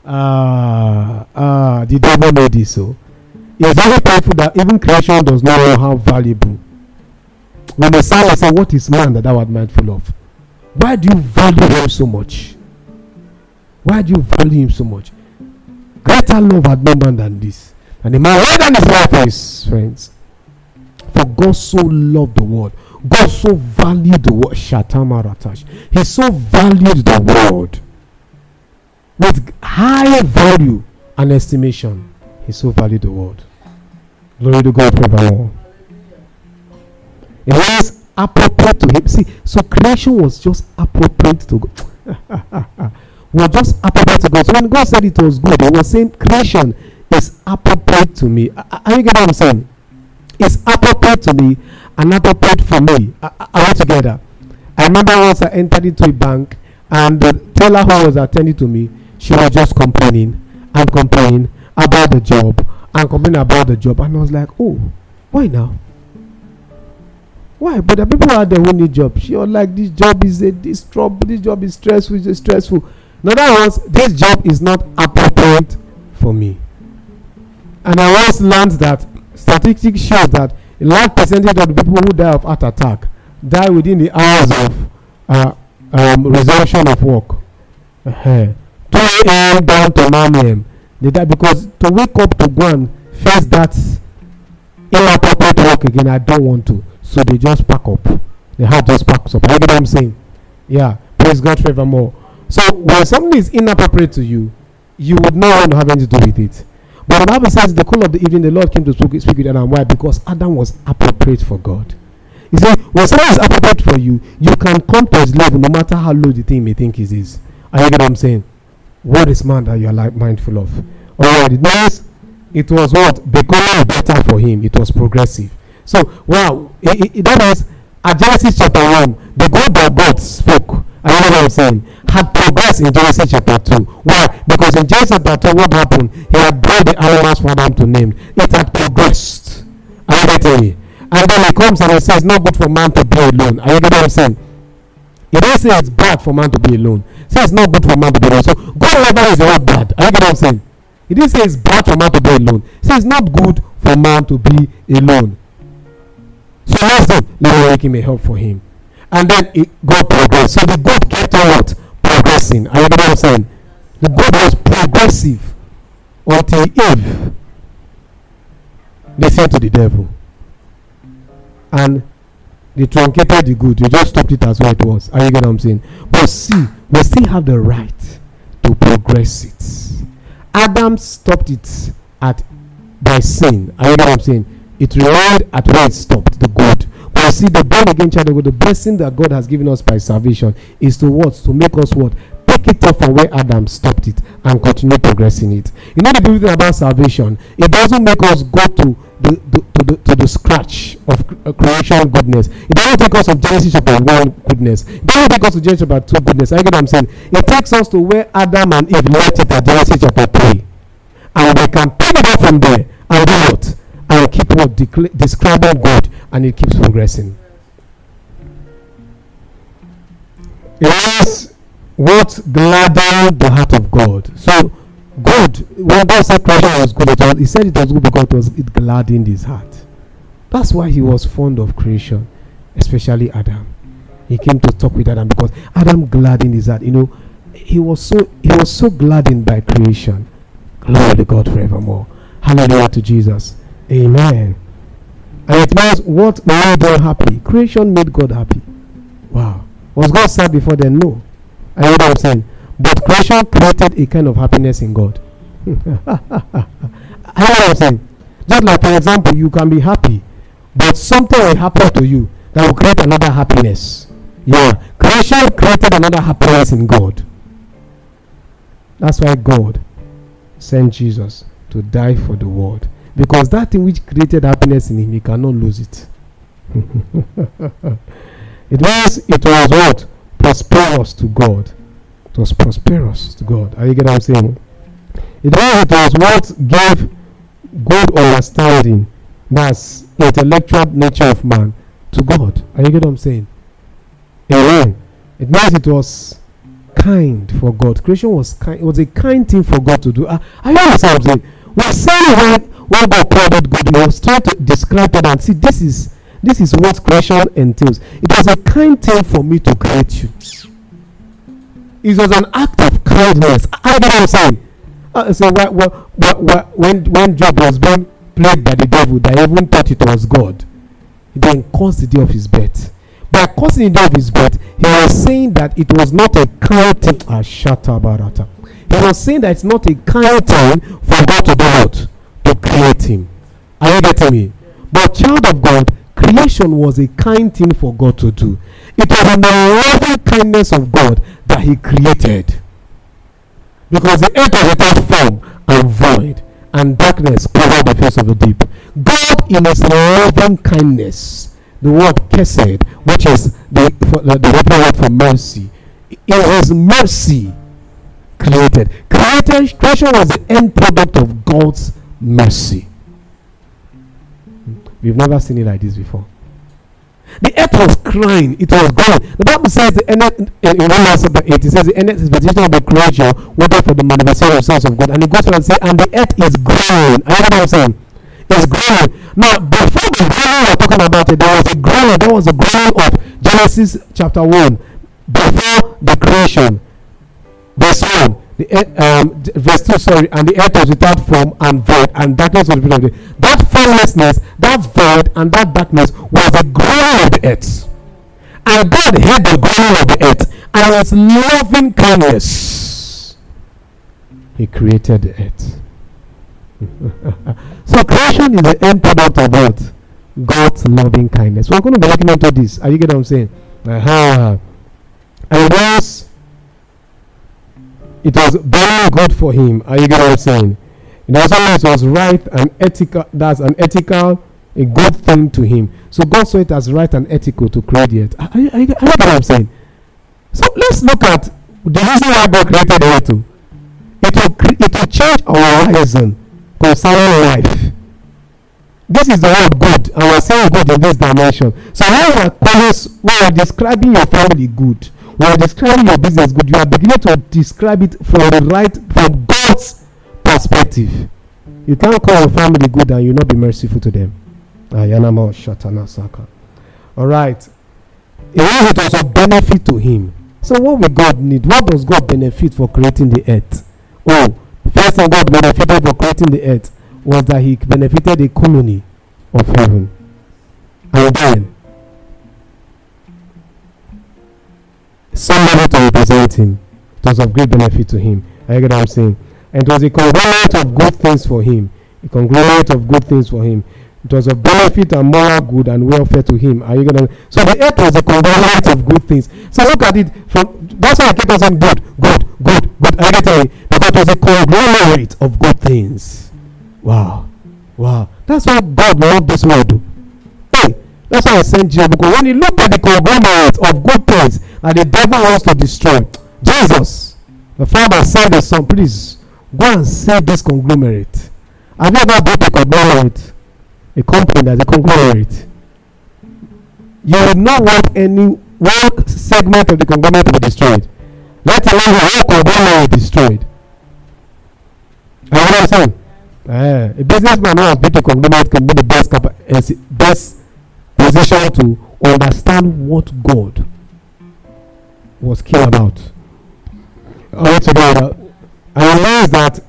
ah, ah, the devil know this, so. It's very painful that even creation does not know how valuable. When the psalmist said, What is man that thou art mindful of? Why do you value him so much? Why do you value him so much? Greater love had no man than this. And the man laid down his life for his friends. For God so loved the world. God so valued the world. Shatamaratash. He so valued the world with high value and estimation. He so valued the world. Glory to God forevermore. It was appropriate to him. See, so creation was just appropriate to God. was just appropriate to God. So when God said it was good, He was saying creation is appropriate to me. Are you getting what I'm saying? It's appropriate to me and appropriate for me. Are, we together? I remember once I entered into a bank and the teller who was attending to me, she was just complaining and complaining about the job and complain about the job. And I was like, oh, why now? Why? But the people out there who need job. She was like, this job is a this trouble, this job is stressful, it's stressful. In other words, this job is not appropriate for me. And I once learned that statistics show that a large percentage of the people who die of heart attack die within the hours of uh, um, resumption of work. Uh-huh. 2 a.m. down to 9 a.m. They die because to wake up to go and face that inappropriate work again, I don't want to. So they just pack up. They have just packs up. You get what I'm saying? Yeah. Praise God forevermore. So when something is inappropriate to you, you would not want to have anything to do with it. But the Bible says, the cool of the evening, the Lord came to speak, speak with Adam. Why? Because Adam was appropriate for God. You see, when something is appropriate for you, you can come to his level no matter how low the thing may think it is. Are you get what I'm saying? What is man that you are like mindful of? Alright, it means it was what? Becoming better for him. It was progressive. So, wow, it, it, that means at Genesis chapter 1, the God that God spoke, I know what I'm saying, had progressed in Genesis chapter 2. Why? Because in Genesis chapter 2, what happened? He had brought the animals for them to name. It had progressed. You getting? And then he comes and he says, not good for man to be alone. Are you getting what I'm saying? He doesn't say it's bad for man to be alone. He says it's not good for man to be alone. So God never is not bad. Are you what I'm saying? He didn't say it's bad for man to be alone. He says it's not good for man to be alone. So let's do let me make him a help for him. And then it, God progressed. So the God kept on what? Progressing. Are you what I'm saying? The God was progressive until Eve listened to the devil. And they truncated the good. They just stopped it as what it was. Are you getting what I'm saying? But see, we still have the right to progress it. Adam stopped it at by sin. Are you getting what I'm saying? It remained at where it stopped, the good. But see, the born again child the blessing that God has given us by salvation is to what? To make us what? Pick it up from where Adam stopped it and continue progressing it. You know the beautiful thing about salvation? It doesn't make us go to the, the to the to the scratch of uh, creation goodness. It doesn't take us to Genesis chapter one goodness. It doesn't take us to Genesis chapter two goodness. I get what I'm saying. It takes us to where Adam and Eve left it at Genesis chapter three, and we can pick it up from there and do what and keep what describing God, and it keeps progressing. Is what gladdened the heart of God. So God, when God said creation was good, it was, he said it was good because it was it gladdened his heart. That's why he was fond of creation, especially Adam. He came to talk with Adam because Adam gladdened his heart. You know, he was so he was so gladdened by creation. Glory to God forevermore. Hallelujah to Jesus. Amen. And it means what made God happy? Creation made God happy. Wow. Was God sad before then? No. I know what I'm saying. But creation created a kind of happiness in God. I know what I'm saying. Just like, for example, you can be happy, but something will happen to you that will create another happiness. Yeah. Creation created another happiness in God. That's why God sent Jesus to die for the world. Because that thing which created happiness in him, he cannot lose it. it was it was what? Prosperous to God. It was prosperous to God. Are you getting what I'm saying? It was it was what gave good understanding. That's intellectual nature of man to God. Are you getting what I'm saying? Amen. It means it was kind for God. Creation was kind. It was a kind thing for God to do. Uh, I know something. We're saying when, God called it good, he was trying to describe it and see this is this is what creation entails. It was a kind thing for me to create you. It was an act of kindness. I know what I'm saying. Uh, so when when Job was being plagued by the devil, that even thought it was God, he then caused the day of his birth by causing the day of his birth, he was saying that it was not a kind thing. Ashatabarata. He was saying that it's not a kind thing for God to do what? To create him. Are you getting me? But child of God, creation was a kind thing for God to do. It was in the loving kindness of God that he created. Because the earth was without form and void, and darkness covered the face of the deep. God, in his loving kindness, the word kesed, which is the, the, the Hebrew word for mercy. It was mercy. Created, creation was the end product of God's mercy. We've never seen it like this before. The earth was crying, it was going. The Bible says the earth, in Romans chapter 8, it says the earth is petition of the creation, waiting for the manifestation of the sons of God. And it goes on and say, and the earth is growing. I know what I'm saying is growing. Now, before the growing we're talking about it, there was a growing, there was a growing of Genesis chapter 1 before the creation. Verse 1. The, um, verse 2, sorry, and the earth was without form and void, and darkness was between them. That formlessness, that void, and that darkness was the growing of the earth. And God heard the growing of the earth, and his loving kindness, He created the earth. so creation is the end product of what? God's loving kindness. We're going to be looking into this. Are you getting what I'm saying? Uh-huh. And was it was very good for him. Are you getting what I'm saying? It also it was right and ethical. That's an ethical, a good thing to him. So God saw it as right and ethical to create it. Are you, are you, are you getting what I'm saying? So let's look at the reason why God created it. It will, it will change our horizon concerning life. This is the word good, and we're saying good in this dimension. So when we are calling, when are describing your family good, when are describing your business good, you are beginning to describe it from the right, from God's perspective. You can't call your family good and you not be merciful to them. All right. It was also benefit to him. So what will God need? What does God benefit for creating the earth? Oh, First thing God benefited for creating the earth was that he benefited the colony of heaven. And then somebody to represent him. It was of great benefit to him. I get what I'm saying? And it was a conglomerate of good things for him. A conglomerate of good things for him. It was of benefit and moral good and welfare to him. Are you gonna? So the earth was a conglomerate of good things. So look at it from. That's why I keep on saying good, good, good, good. You getting it? Because it was a conglomerate of good things. Wow, wow. That's why God loved this world. Hey, that's why I sent you because when you look at the conglomerate of good things that the devil wants to destroy, Jesus, the Father said the Son, please go and save this conglomerate. Have you ever built a conglomerate? a company that's a conglomerate, you would not want any one segment of the conglomerate to be destroyed. Let alone the whole conglomerate destroyed. You understand? Uh, a businessman who has built a conglomerate can be the best capa- best position to understand what God was care about. Altogether, I realize that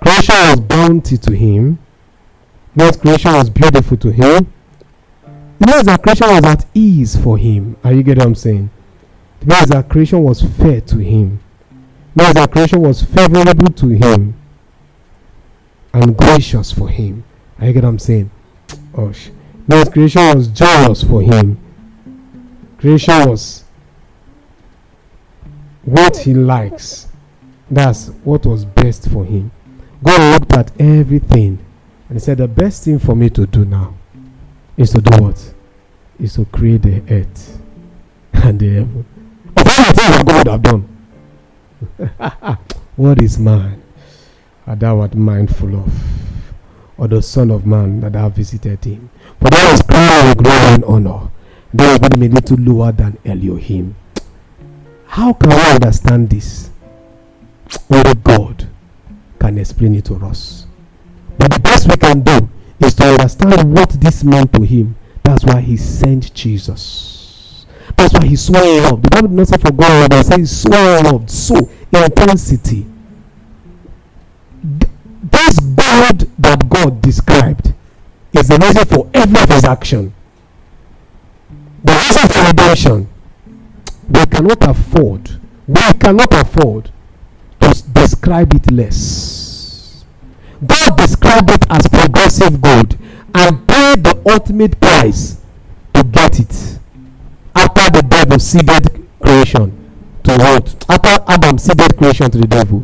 creation was bounty to him God's creation was beautiful to him. It means that creation was at ease for him. Are you getting what I'm saying? It means that creation was fair to him. It means that creation was favorable to him and gracious for him. Are you getting what I'm saying? Oh, sh- means creation was joyous for him. Creation was what he likes. That's what was best for him. God looked at everything and he said, The best thing for me to do now is to do what? Is to create the earth and the heaven. Of all the things God would have done. what is man? That thou art mindful of, or the Son of Man that thou visited him. For that was crown with glory and honor. Was made a little lower than Elohim. How can we understand this? Only God can explain it to us. But the best we can do is to understand what this meant to him. That's why he sent Jesus. That's why he swore love. The Bible does not say for God, but say he swore love. So intensity. This God that God described is the reason for every of his action. The reason for redemption. We cannot afford. We cannot afford to describe it less. God described it as progressive good and paid the ultimate price to get it. After the devil ceded creation to what? After Adam ceded creation to the devil,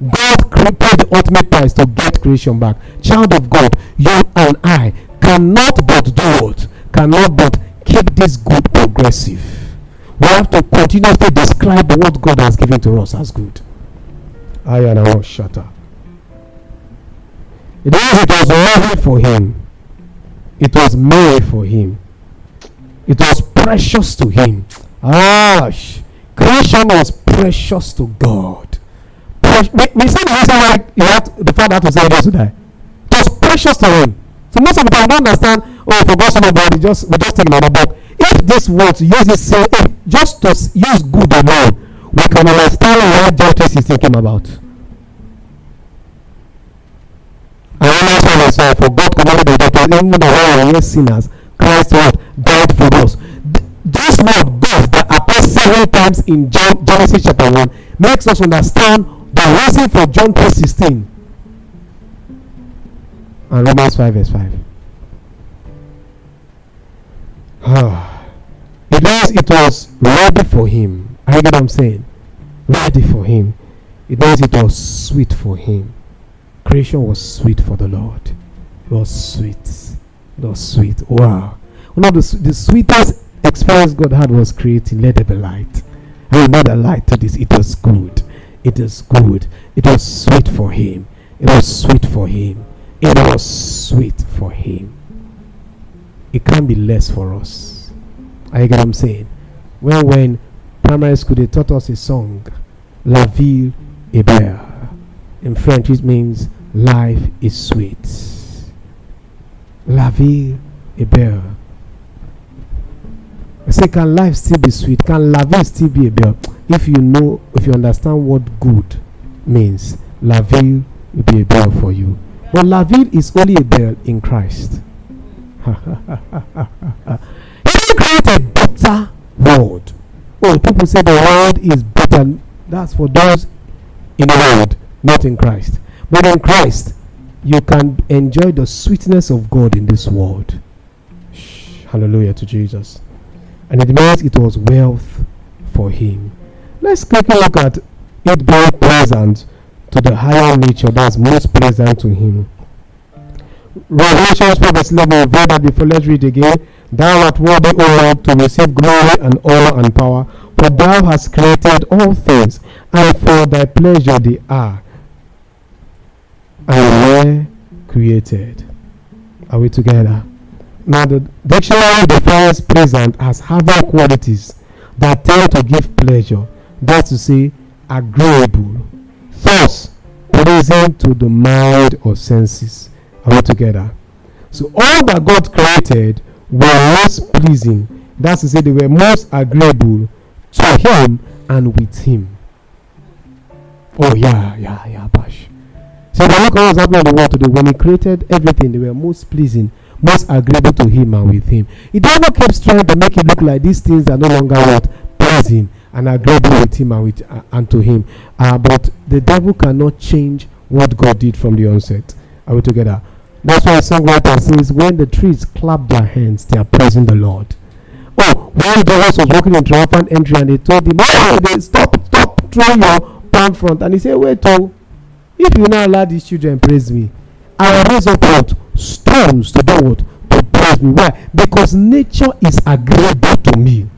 God paid the ultimate price to get creation back. Child of God, you and I cannot but do what? Cannot but keep this good progressive. We have to continuously describe what God has given to us as good. I and I was shut. It was, it was made for him. It was made for him. It was precious to him. Ah, creation was precious to God. Pre- we, we said the reason why had the father had to say this today. It was precious to him. So most of the time, don't understand. Oh, for God, somebody just we just take another book. If this word use this same, if just to use good alone, we can understand what justice is thinking about. And Romans 1 verse 5, for God commanded the doctors, even though we were sinners, Christ what? Died for us. this word, God, that appears several times in John, Genesis chapter 1, makes us understand the reason for John 3 16 and Romans 5 verse 5. it means it was ready for him. I get what I'm saying? Ready for him. It means it was sweet for him. Creation was sweet for the Lord. It was sweet. It was sweet. Wow. One of the, the sweetest experience God had was creating. Let there be light. And another light to this. It was good. It is good. It was sweet for him. It was sweet for him. It was sweet for him. It can't be less for us. I get what I'm saying? When when primary school they taught us a song, La Vie est belle. In French it means life is sweet. La vie est belle. I say, can life still be sweet? Can la vie still be a belle? If you know, if you understand what good means, la vie will be a belle for you. But la vie is only a belle in Christ. He didn't a better world. Oh, people say the world is better. That's for those in the world, not in Christ. But in Christ, you can enjoy the sweetness of God in this world. Shh, hallelujah to Jesus. And it means it was wealth for him. Let's quickly look at it being pleasant to the higher nature that's most pleasant to him. Revelation 4 verse 11, we read that before. Let's read again. Thou art worthy, O Lord, to receive glory and honor and power, for thou hast created all things, and for thy pleasure they are and were created. Are we together? Now, the dictionary defines pleasant as having qualities that tend to give pleasure. That's to say, agreeable. Thus, pleasing to the mind or senses. Are we together? So, all that God created were most pleasing. That's to say, they were most agreeable to Him and with Him. Oh, yeah, yeah, yeah, Bash. So, the look was happening in the world today. When He created everything, they were most pleasing, most agreeable to Him and with Him. He never kept trying to make it look like these things are no longer what pleasing and agreeable with Him and with uh, and to Him. Uh, but the devil cannot change what God did from the onset. Are we together? That's why a songwriter says, when the trees clap their hands, they are praising the Lord. Oh, when Jesus was walking in triumphant entry and they told him, oh, they stop, stop throw your palm front. And he said, wait, oh, if you not allow these children praise me, I will raise up what? Stones to do what? To praise me. Why? Because nature is agreeable to me.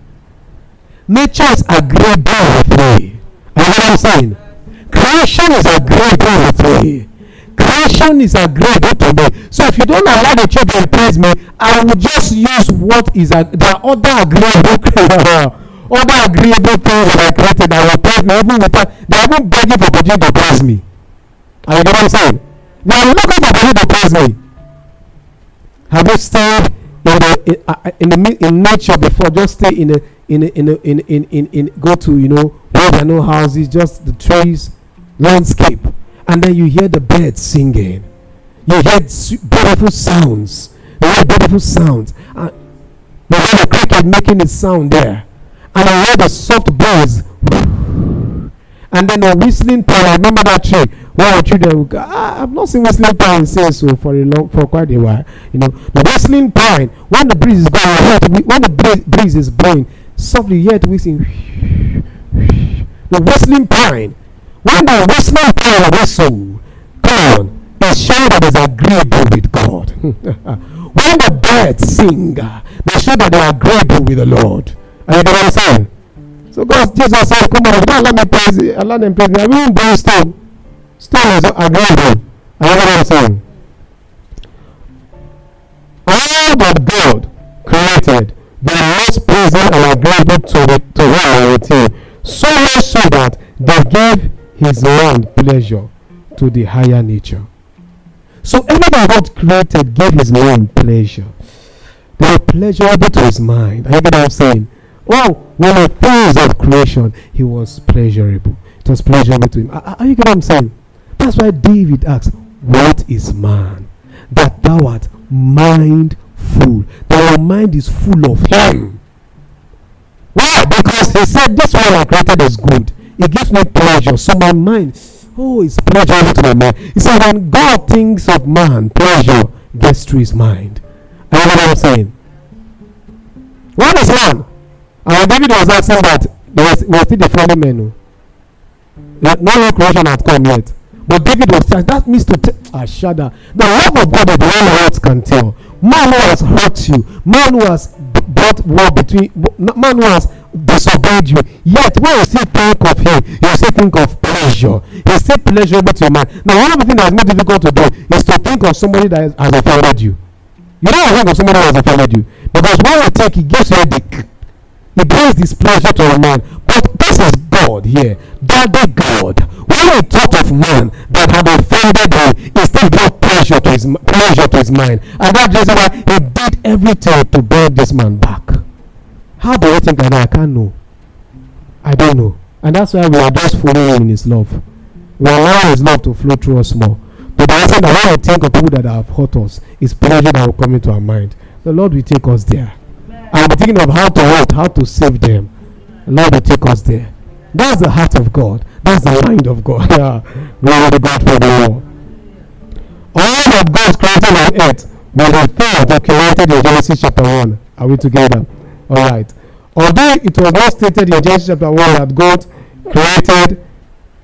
Nature is agreeable with me. You know what I'm saying? Creation is agreeable with me. Creation is agreeable to me. So if you don't allow the children to praise me, I will just use what is a, there other agreeable other agreeable things that I created that will praise me even without they even begging for God to praise me. Are you get what I'm saying? They are looking for God to praise me. Have you stayed in the in, uh, in the in nature before? Just stay in a in a, in, a, in, in in in go to you know where there are no houses, just the trees, landscape, and then you hear the birds singing. You hear beautiful sounds. You hear beautiful sounds. Uh, you hear the cricket making its sound there and you hear a soft breeze. And then the whistling pine. Remember that tree where our children would go, ah, I've not seen whistling pine since so for a long for quite a while. You know, the whistling pine, when the breeze is going, when the breeze is blowing, softly you hear whistling. The whistling pine. When the whistling pine whistle, come on, it's show that is agreeable with God. when the birds sing, they show that they are agreeable with the Lord. Are you get what I'm saying? So God, Jesus said, Come on, don't let me praise you. Uh, let them praise me. I will bring stone. Stone is agreeable. Are you get what I'm saying? All that God created, they most pleasing and agreeable to, the, to him and with him. So much so that they gave his mind pleasure to the higher nature. So everything God created gave his mind pleasure. They were pleasurable to his mind. Are you get what I'm saying? Oh, when the things of creation, he was pleasurable. It was pleasurable to him. Are, are you get what I'm saying? That's why David asks, What is man? That thou art mindful. That your mind is full of him. Why? Because he said, This one I created is good. It gives me pleasure. So my mind, oh, it's pleasure to my mind. He said, When God thinks of man, pleasure gets to his mind. I know what I'm saying? What is man? And David was asking that there was, was still the fallen men. No, no creation had come yet. But David was saying that means to t- ah, shudder. The love of God is the one words can tell. Man who has hurt you, man who has brought war between, man who has disobeyed you. Yet when you still think of him, you still think of pleasure. He's still pleasurable to your mind. Now, one of the things that's more difficult to do is to think of somebody that has offended you. You don't think of somebody that has offended you because when you think, he gives you a dick. He brings displeasure to a man. But this is God here. Daddy God. When he thought of man that had offended him, he still brought pleasure to his pleasure to his mind. And that's why he did everything to bring this man back. How do you think I know? I can't know. I don't know. And that's why we are just following him in his love. We allow his love to flow through us more. But the reason that when I think of people that have hurt us, it's pleasure that will come into our mind. The Lord will take us there. I'll be thinking of how to what, how to save them. The Lord will take us there. That's the heart of God. That's the mind of God. Yeah. Glory to God for the Lord. All that God created on earth were the things documented in Genesis chapter 1. Are we together? All right. Although it was not stated in Genesis chapter 1 that God created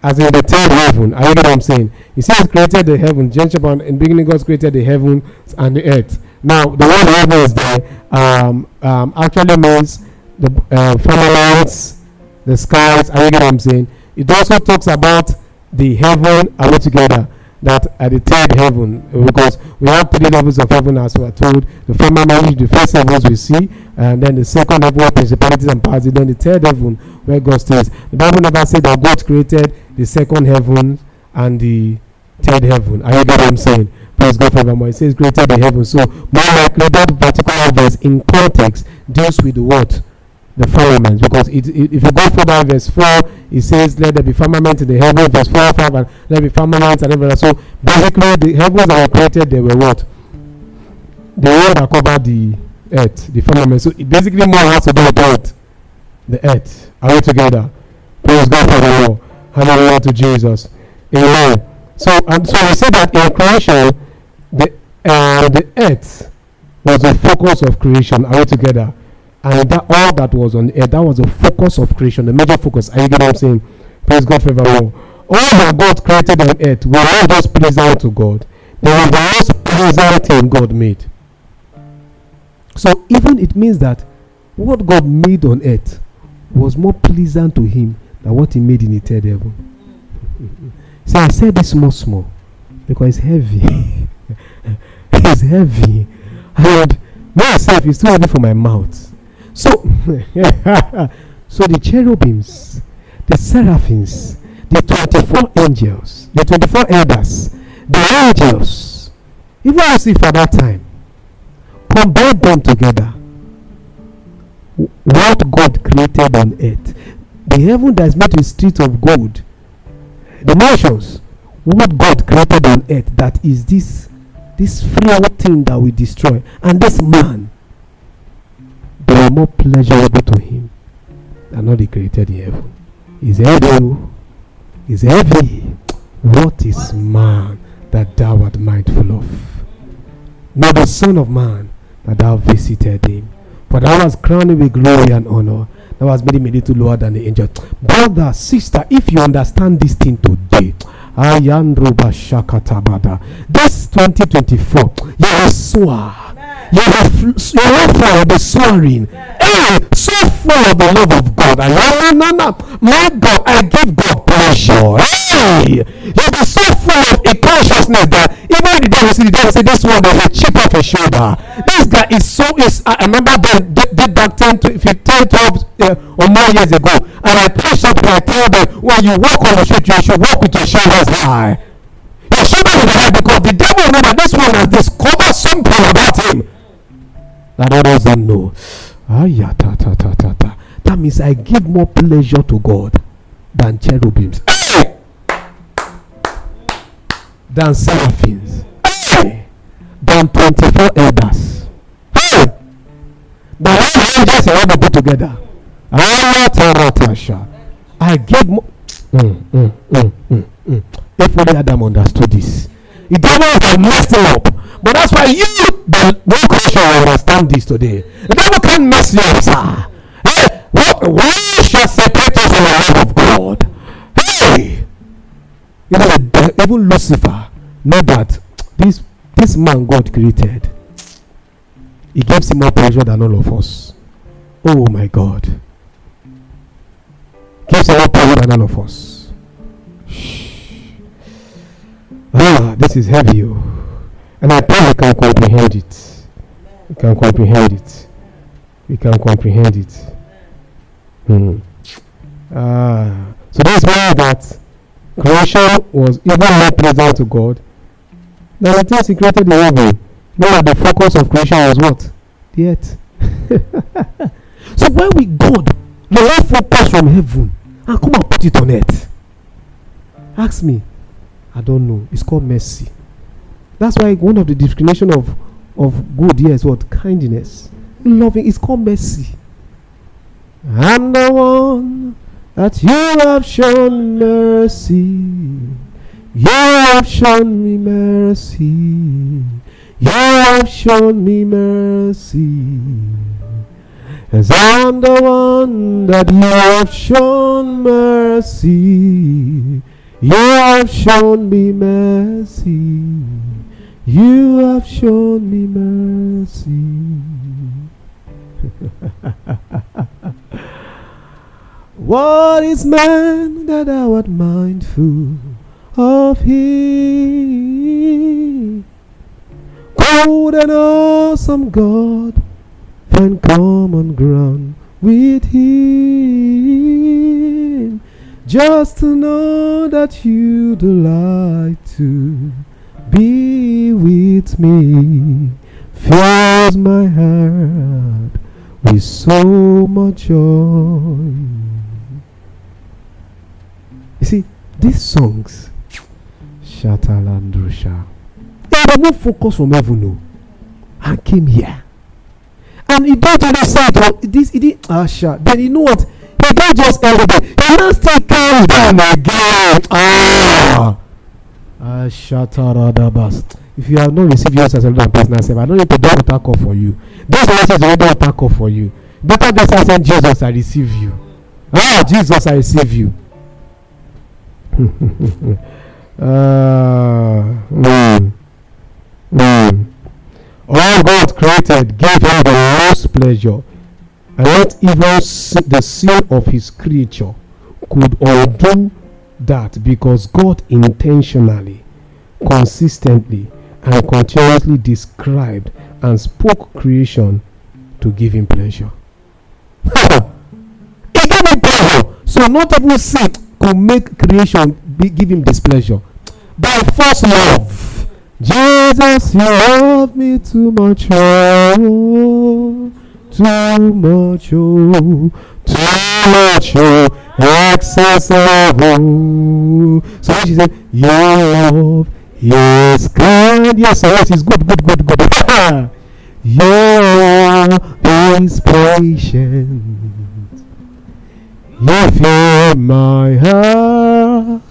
as in the third heaven. Are you what I'm saying? He says created the heaven. Genesis chapter 1, in beginning God created the heaven and the earth. Now, the word heaven is there um, um, actually means the uh, firmaments, the skies. Are you what I'm saying? It also talks about the heaven. Are together? That at the third heaven, because we have three levels of heaven as we are told. The firmament, the first heavens we see, and then the second where principalities and powers, then the third heaven where God stays. The Bible never said that God created the second heaven and the third heaven. Are you get what I'm saying? Praise God forevermore. It says greater than heaven. So more likely that particular verse in context deals with the what? The firmament. Because it, it, if you go further verse 4, it says let there be firmament in the heaven. Verse 4, 5, and let be firmament and everything. So basically the heavens that were created, they were what? The one that covered the earth, the firmament. So it basically more has to do with? The earth. Are we together? Praise God for the Lord. Hallelujah to Jesus. Amen. So and so we say that in creation the uh, the earth was the focus of creation. Are we together? And that all that was on earth, that was the focus of creation, the major focus. Are you getting what I'm saying? Praise God forevermore. all that God created on earth were not just pleasant to God. They were the most pleasant thing God made. So even it means that what God made on earth was more pleasant to him than what he made in the third heaven. See, I said this small, small because it's heavy. it's heavy. And myself is too heavy for my mouth. So, so the cherubims, the seraphims, the 24 angels, the 24 elders, the angels, even Lucifer at that time, combine them together. What God created on earth, the heaven that is made with streets of gold, the nations, what God created on earth, that is this this frail thing that we destroy, and this man, they are more pleasurable to him than all he created in heaven. Is heavy. Oh. Is heavy. What is man that thou art mindful of? Not the Son of Man that thou visited him. For thou hast crowned him with glory and honor. Thou hast made him a little lower than the angels. Brother, sister, if you understand this thing today, Ayandroba Shakatabada. This 2024, you will. You will, you will the soaring. Hey, so full of the love of God. And no, no, no, My God, I give God pleasure. Hey, you'll be so full of a consciousness that even the devil see the devil say this one is a chip off his shoulder. This guy is so is. I remember then did, that 10, 15, 12 uh, or more years ago, and I preached up and I told them when you walk on the street, you should walk with your shoulders high. Your shoulders high because the devil know that this one has discovered something about him that others don't know. Ah, yeah, ta, ta, ta, ta, ta. That means I give more pleasure to God than cherubims, than seraphims, than 24 elders, hey! all angels and all the put together. I give more. Mm, mm, mm, mm, mm. If only Adam understood this, the devil have messed him up. But that's why you, the question, will understand this today. The devil can't mess you up, sir. Hey, what? Why shall separate us from the love of God? Hey, you know, the, even Lucifer know that this this man God created, he gives him more pleasure than all of us. Oh my God, gives him more pleasure than all of us. Shh. This is heavy. And I pray we can comprehend it. We can comprehend it. We can comprehend it. Hmm. Ah. So this means that creation was even more pleasant to God than the things He created in heaven. Know the focus of creation was what? The earth. so when we God, the whole focus from heaven and come and put it on earth. Ask me. I don't know. It's called mercy. That's why one of the definition of of good here is what kindness, loving. It's called mercy. I'm the one that you have shown mercy. You have shown me mercy. You have shown me mercy. As I'm the one that you have shown mercy. You have shown me mercy. You have shown me mercy. what is man that thou art mindful of him? Cold and awesome God, find common ground with him. Just to know that you delight to be with me fills my heart with so much joy. You see, these songs, Shatalandrusha, they were not focused from heaven, no, and came here. And he don't only say it, this, he did, sure. Then you know what? He don't just elevate, he not still carry them again. Ah. Ah, Shataradabas. If you have not received yours as a Lord and personal I don't need to do altar call for you. This message is already altar call for you. Better just say, Jesus, I receive you. Ah, Jesus, I receive you. uh, mm, mm. All God created gave him the most pleasure, and not even the sin of his creature could undo that because God intentionally, consistently, and continuously described and spoke creation to give him pleasure. he gave him pleasure. So not even sin could make creation be, give him displeasure. By first love. Jesus, you love me too much, oh, too much, oh, too much, oh, excess oh. So when she said, Your love is kind, yes, yes, it's good, good, good, good. Your love is patient. You fill my heart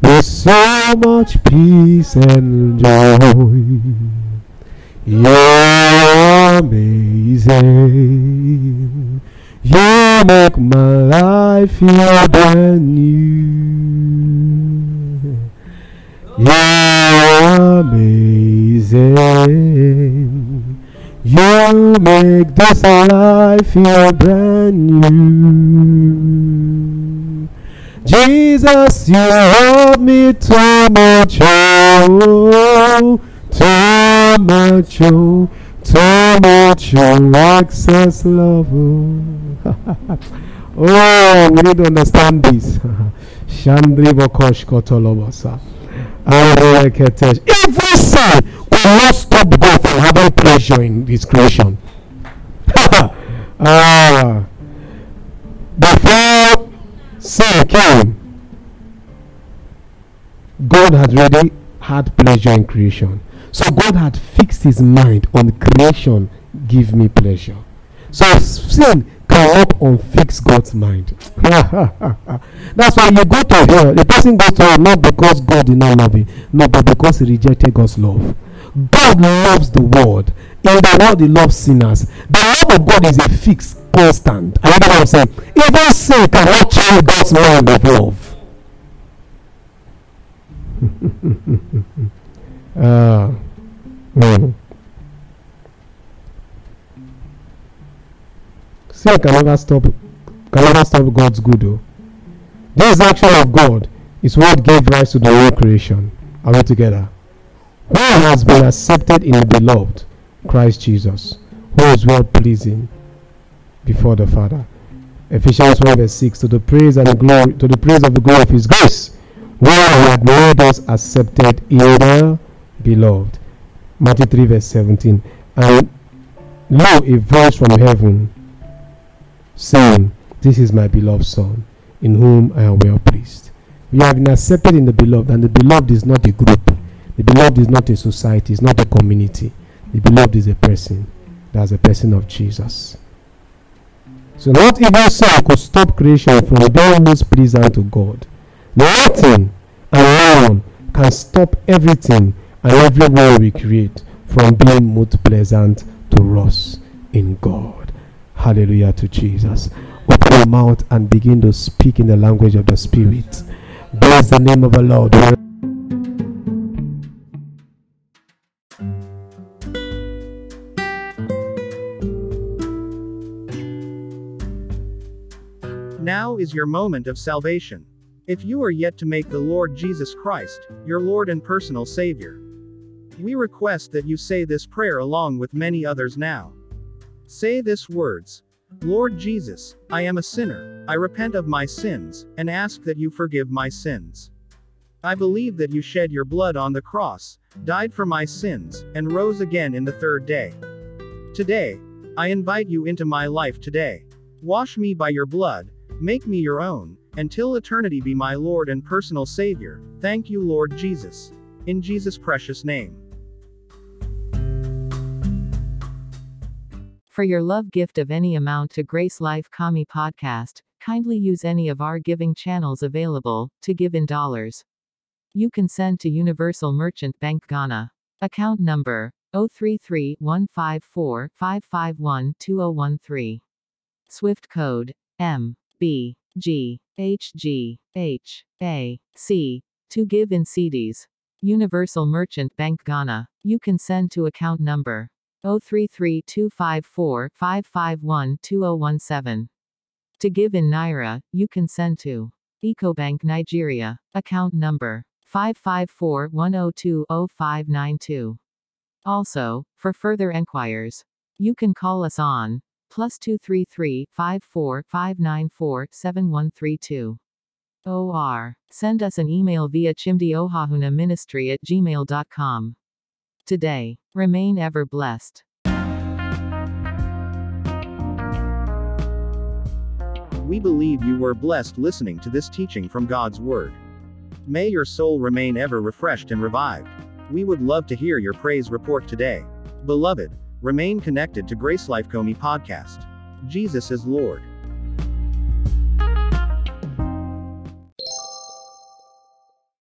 with so much peace and joy. You're amazing. You make my life feel brand new. You're amazing. You make this life feel brand new. Jesus, you love me too much, oh, too much, oh, too much, oh, excess love. Oh, we need to understand this. Shandri Vokosh Kotolobasa. Every sin will not stop God from having pleasure in creation. ah, before sin came, God had already had pleasure in creation. So God had fixed his mind on creation, give me pleasure. So sin cannot unfix God's mind. That's why you go to hell. The person goes to hell not because God did not love him, no, but because he rejected God's love. God loves the world. In the world, he loves sinners. The love of God is a fixed constant. I know what I'm saying. Even sin cannot change God's mind of love. uh, mm. Sin can never stop can never stop God's good. This action of God is what gave rise to the whole creation. Are we together? Who has been accepted in the beloved Christ Jesus, who is well pleasing before the Father. Ephesians 1 verse 6 to the praise and the glory to the praise of the glory of his grace, where he had made us accepted in the beloved. Matthew 3 verse 17. And lo a voice from heaven saying, This is my beloved Son, in whom I am well pleased. We have been accepted in the beloved, and the beloved is not a group. The beloved is not a society, it's not a community. The beloved is a person. That's a person of Jesus. So not even sin could stop creation from being most pleasant to God. Nothing and no one can stop everything and everyone we create from being most pleasant to us in God. Hallelujah to Jesus. Open your mouth and begin to speak in the language of the Spirit. Bless the name of the Lord. Now is your moment of salvation. If you are yet to make the Lord Jesus Christ your Lord and personal Savior, we request that you say this prayer along with many others now. Say this words Lord Jesus, I am a sinner, I repent of my sins, and ask that you forgive my sins. I believe that you shed your blood on the cross, died for my sins, and rose again in the third day. Today, I invite you into my life today. Wash me by your blood, make me your own, until eternity be my Lord and personal Savior. Thank you, Lord Jesus. In Jesus' precious name. For your love gift of any amount to Grace Life Comi Podcast, kindly use any of our giving channels available to give in dollars. You can send to Universal Merchant Bank Ghana. Account number 033 154 551 2013. Swift code M B G HG H A C to give in cedis. Universal Merchant Bank Ghana. You can send to account number 033-254-551-2017. To give in Naira, you can send to EcoBank Nigeria, account number 554-102-0592. Also, for further enquiries, you can call us on plus 233-54-594-7132. OR. Send us an email via chimdiohahunaministry at gmail.com. Today, remain ever blessed. We believe you were blessed listening to this teaching from God's Word. May your soul remain ever refreshed and revived. We would love to hear your praise report today. Beloved, remain connected to Grace Life Comi podcast. Jesus is Lord.